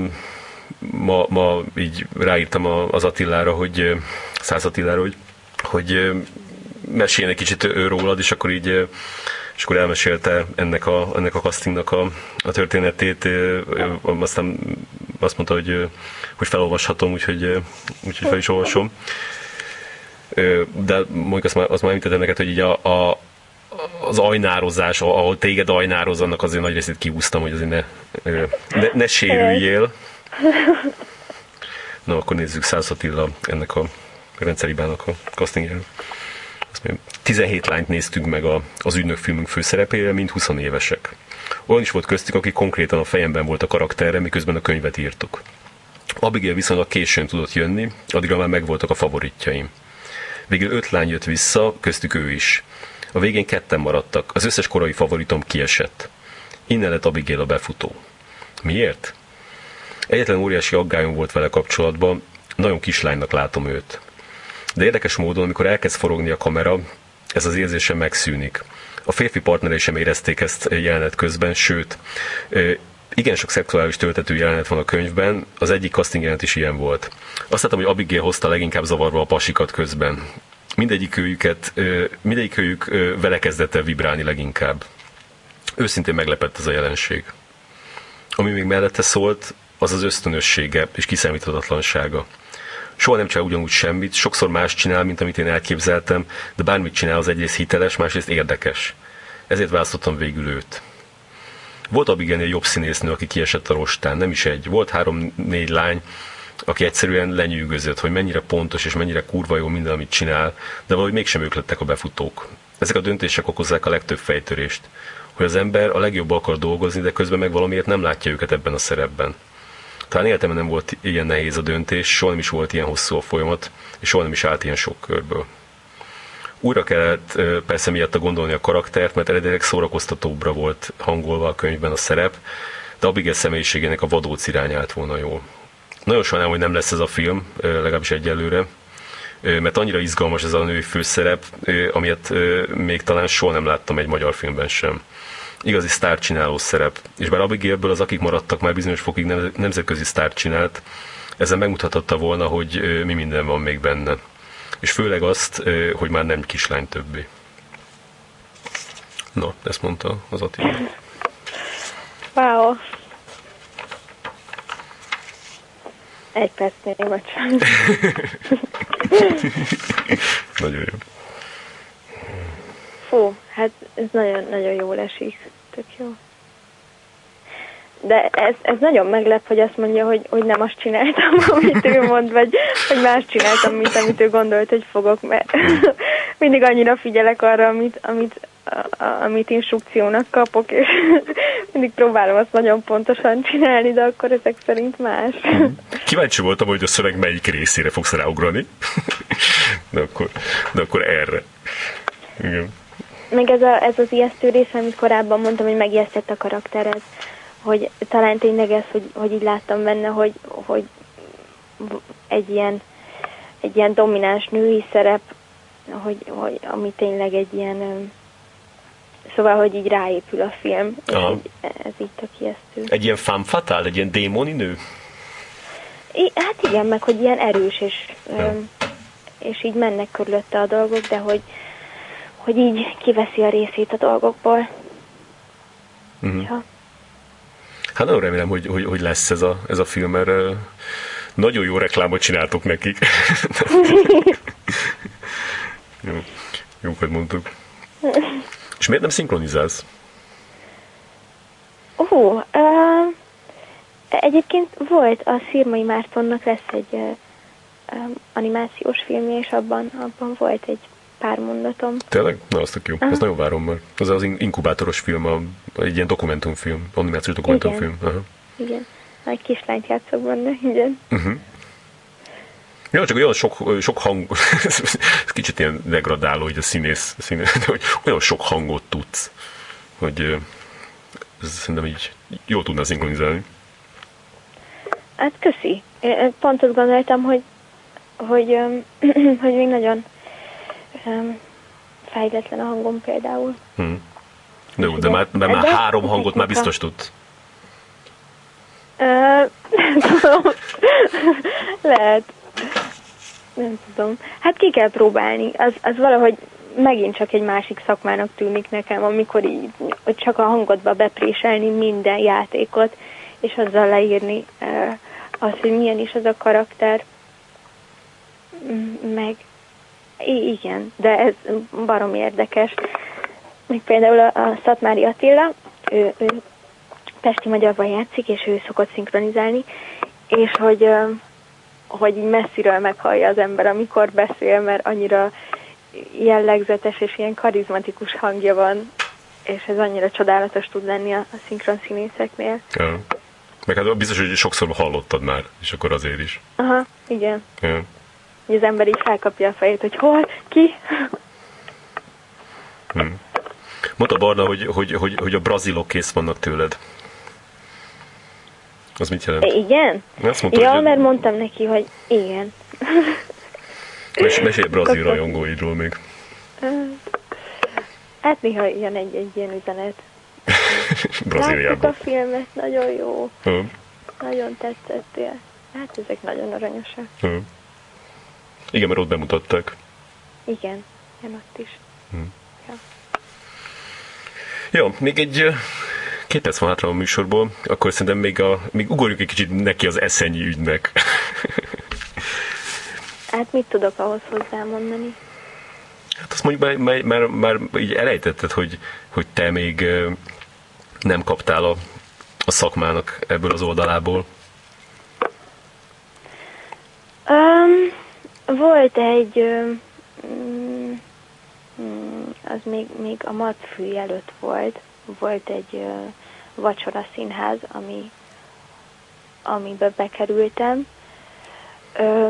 ma, ma így ráírtam az Attilára, hogy Száz Attilára, hogy, hogy meséljen egy kicsit ő rólad, és akkor így és akkor elmesélte ennek a, ennek a castingnak a, a történetét, aztán azt mondta, hogy, hogy felolvashatom, úgyhogy, úgyhogy fel is olvasom. De mondjuk azt már, azt már említettem neked, hogy így a, a, az ajnározás, ahol téged ajnároz, annak azért nagy részét kihúztam, hogy azért ne, ne, ne sérüljél. (laughs) Na, akkor nézzük Szász Attila ennek a rendszeribának a castingjára. Azt mondja, 17 lányt néztünk meg a, az ügynök filmünk főszerepére, mint 20 évesek. Olyan is volt köztük, aki konkrétan a fejemben volt a karakterre, miközben a könyvet írtuk. Abigail viszonylag későn tudott jönni, addigra már megvoltak a favoritjaim. Végül öt lány jött vissza, köztük ő is. A végén ketten maradtak, az összes korai favoritom kiesett. Innen lett Abigail a befutó. Miért? Egyetlen óriási aggályom volt vele kapcsolatban, nagyon kislánynak látom őt. De érdekes módon, amikor elkezd forogni a kamera, ez az érzésem megszűnik. A férfi partnerei sem érezték ezt jelenet közben, sőt, igen sok szexuális töltető jelenet van a könyvben, az egyik casting jelenet is ilyen volt. Azt láttam, hogy Abigail hozta leginkább zavarba a pasikat közben. Mindegyik őjüket, mindegyik őjük vele kezdett el vibrálni leginkább. Őszintén meglepett ez a jelenség. Ami még mellette szólt, az az ösztönössége és kiszámíthatatlansága. Soha nem csinál ugyanúgy semmit, sokszor más csinál, mint amit én elképzeltem, de bármit csinál, az egyrészt hiteles, másrészt érdekes. Ezért választottam végül őt. Volt Abigail jobb színésznő, aki kiesett a rostán, nem is egy. Volt három-négy lány, aki egyszerűen lenyűgözött, hogy mennyire pontos és mennyire kurva jó minden, amit csinál, de valahogy mégsem ők lettek a befutók. Ezek a döntések okozzák a legtöbb fejtörést. hogy az ember a legjobb akar dolgozni, de közben meg valamiért nem látja őket ebben a szerepben. Talán életemben nem volt ilyen nehéz a döntés, soha nem is volt ilyen hosszú a folyamat, és soha nem is állt ilyen sok körből. Újra kellett persze miatt gondolni a karaktert, mert eredetileg szórakoztatóbbra volt hangolva a könyvben a szerep, de Abigail személyiségének a vadóc irány állt volna jól. Nagyon sajnálom, hogy nem lesz ez a film, legalábbis egyelőre, mert annyira izgalmas ez a női főszerep, amilyet még talán soha nem láttam egy magyar filmben sem. Igazi sztárcsináló szerep. És bár Abigailből az, akik maradtak, már bizonyos fokig nemzetközi sztárt csinált, ezen megmutathatta volna, hogy mi minden van még benne. És főleg azt, hogy már nem kislány többé. Na, ezt mondta az Attila. Wow. Egy percnél vagy (laughs) Nagyon jó. Fú, hát ez nagyon, nagyon jól esik. Tök jó. De ez, ez nagyon meglep, hogy azt mondja, hogy, hogy nem azt csináltam, (laughs) amit ő mond, vagy hogy más csináltam, mint amit ő gondolt, hogy fogok, mert (laughs) mindig annyira figyelek arra, amit, amit, amit instrukciónak kapok, és (laughs) mindig próbálom azt nagyon pontosan csinálni, de akkor ezek szerint más. Kíváncsi voltam, hogy a szöveg melyik részére fogsz ráugrani. de, akkor, de akkor erre. Igen. Meg ez, a, ez az ijesztő rész, amit korábban mondtam, hogy megijesztett a karakter, ez, hogy talán tényleg ez, hogy, hogy így láttam benne, hogy, hogy egy ilyen, egy ilyen domináns női szerep, hogy, hogy ami tényleg egy ilyen Szóval, hogy így ráépül a film, és így, ez így tök ijesztő. Egy ilyen femme fatale, egy ilyen démoni nő? I, hát igen, meg hogy ilyen erős, és, öm, és így mennek körülötte a dolgok, de hogy, hogy így kiveszi a részét a dolgokból. Uh-huh. Ja. Hát nagyon remélem, hogy, hogy, hogy lesz ez a, ez a film, mert uh, nagyon jó reklámot csináltok nekik. (laughs) jó, jókat mondtuk. És miért nem szinkronizálsz? Ó, uh, egyébként volt, a Szirmai Mártonnak lesz egy uh, um, animációs filmje, és abban, abban volt egy pár mondatom. Tényleg? Na, azt jó. Aha. Azt nagyon várom már. Az az inkubátoros film, a, egy ilyen dokumentumfilm, animációs dokumentumfilm. Igen. Aha. Igen. Egy kislányt játszok benne, igen. Uh-huh. Ja, csak olyan sok, sok hang, (laughs) ez kicsit ilyen degradáló, hogy a színész, színész de hogy olyan sok hangot tudsz, hogy ez szerintem így jól tudna szinkronizálni. Hát köszi. Én pont azt gondoltam, hogy, hogy, (clears throat) hogy még nagyon fejletlen a hangom például. Hmm. De, de, de már, de már de három hangot már biztos tudsz. Lehet nem tudom. Hát ki kell próbálni. Az, az valahogy megint csak egy másik szakmának tűnik nekem, amikor így, hogy csak a hangodba bepréselni minden játékot, és azzal leírni azt, hogy milyen is az a karakter. Meg igen, de ez barom érdekes. Még például a, a Szatmári Attila, ő, ő Pesti Magyarban játszik, és ő szokott szinkronizálni, és hogy hogy így messziről meghallja az ember, amikor beszél, mert annyira jellegzetes és ilyen karizmatikus hangja van, és ez annyira csodálatos tud lenni a, a szinkron színészeknél. Ja. Meg hát biztos, hogy sokszor hallottad már, és akkor azért is. Aha, igen. Ja. Hogy az ember így felkapja a fejét, hogy hol, ki? Hmm. Mondta Barna, hogy, hogy, hogy, hogy a brazilok kész vannak tőled. Az mit jelent? Igen? Azt mondta, ja, hogy mert mondtam neki, hogy igen. (laughs) Mes, mesélj brazil rajongóidról még. Hát néha jön egy, egy ilyen üzenet. (laughs) Brazíliában. A filmet, nagyon jó. Uh. Nagyon tetszettél. Hát ezek nagyon aranyosak. Uh. Igen, mert ott bemutatták. Igen, ilyen ott is. Hmm. Ja. Jó, még egy két perc van hátra a műsorból, akkor szerintem még, a, még ugorjuk egy kicsit neki az eszenyi ügynek. (laughs) hát mit tudok ahhoz hozzámondani? Hát azt mondjuk már, már, már így elejtetted, hogy, hogy te még nem kaptál a, a szakmának ebből az oldalából. Um, volt egy, um, az még, még a matfű előtt volt, volt egy ö, vacsora színház, ami, amiben bekerültem, ö,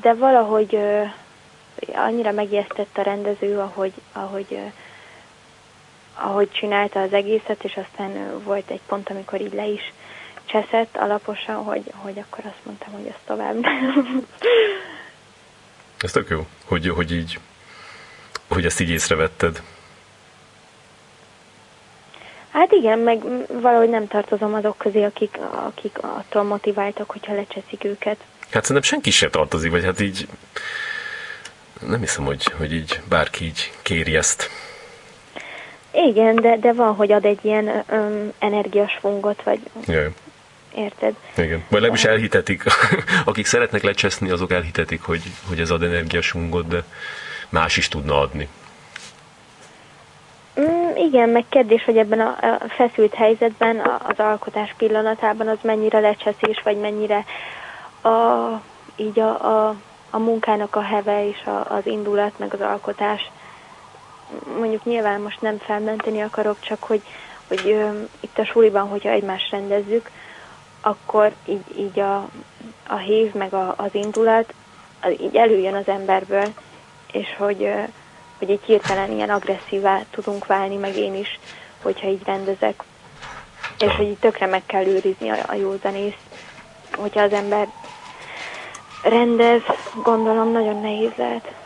de valahogy ö, annyira megijesztett a rendező, ahogy, ahogy, ö, ahogy csinálta az egészet, és aztán ö, volt egy pont, amikor így le is cseszett alaposan, hogy, hogy akkor azt mondtam, hogy ezt tovább nem. Ez tök jó, hogy, hogy így, hogy ezt így észrevetted. Hát igen, meg valahogy nem tartozom azok közé, akik, akik attól motiváltak, hogyha lecseszik őket. Hát szerintem senki se tartozik, vagy hát így nem hiszem, hogy, hogy így bárki így kéri ezt. Igen, de, de van, hogy ad egy ilyen energias fungot, vagy Jaj. Érted? Igen. Vagy legalábbis elhitetik, (laughs) akik szeretnek lecseszni, azok elhitetik, hogy, hogy ez ad energiasungot, de más is tudna adni. Mm, igen, meg kérdés, hogy ebben a, a feszült helyzetben, a, az alkotás pillanatában az mennyire lecseszés, vagy mennyire a, így a, a, a munkának a heve és a, az indulat, meg az alkotás. Mondjuk nyilván most nem felmenteni akarok, csak hogy, hogy ö, itt a suliban, hogyha egymást rendezzük, akkor így, így a, a hív, meg a, az indulat, az így előjön az emberből, és hogy, hogy egy hirtelen ilyen agresszívá tudunk válni, meg én is, hogyha így rendezek. És hogy így tökre meg kell őrizni a, a józanészt. Hogyha az ember rendez, gondolom nagyon nehéz lehet.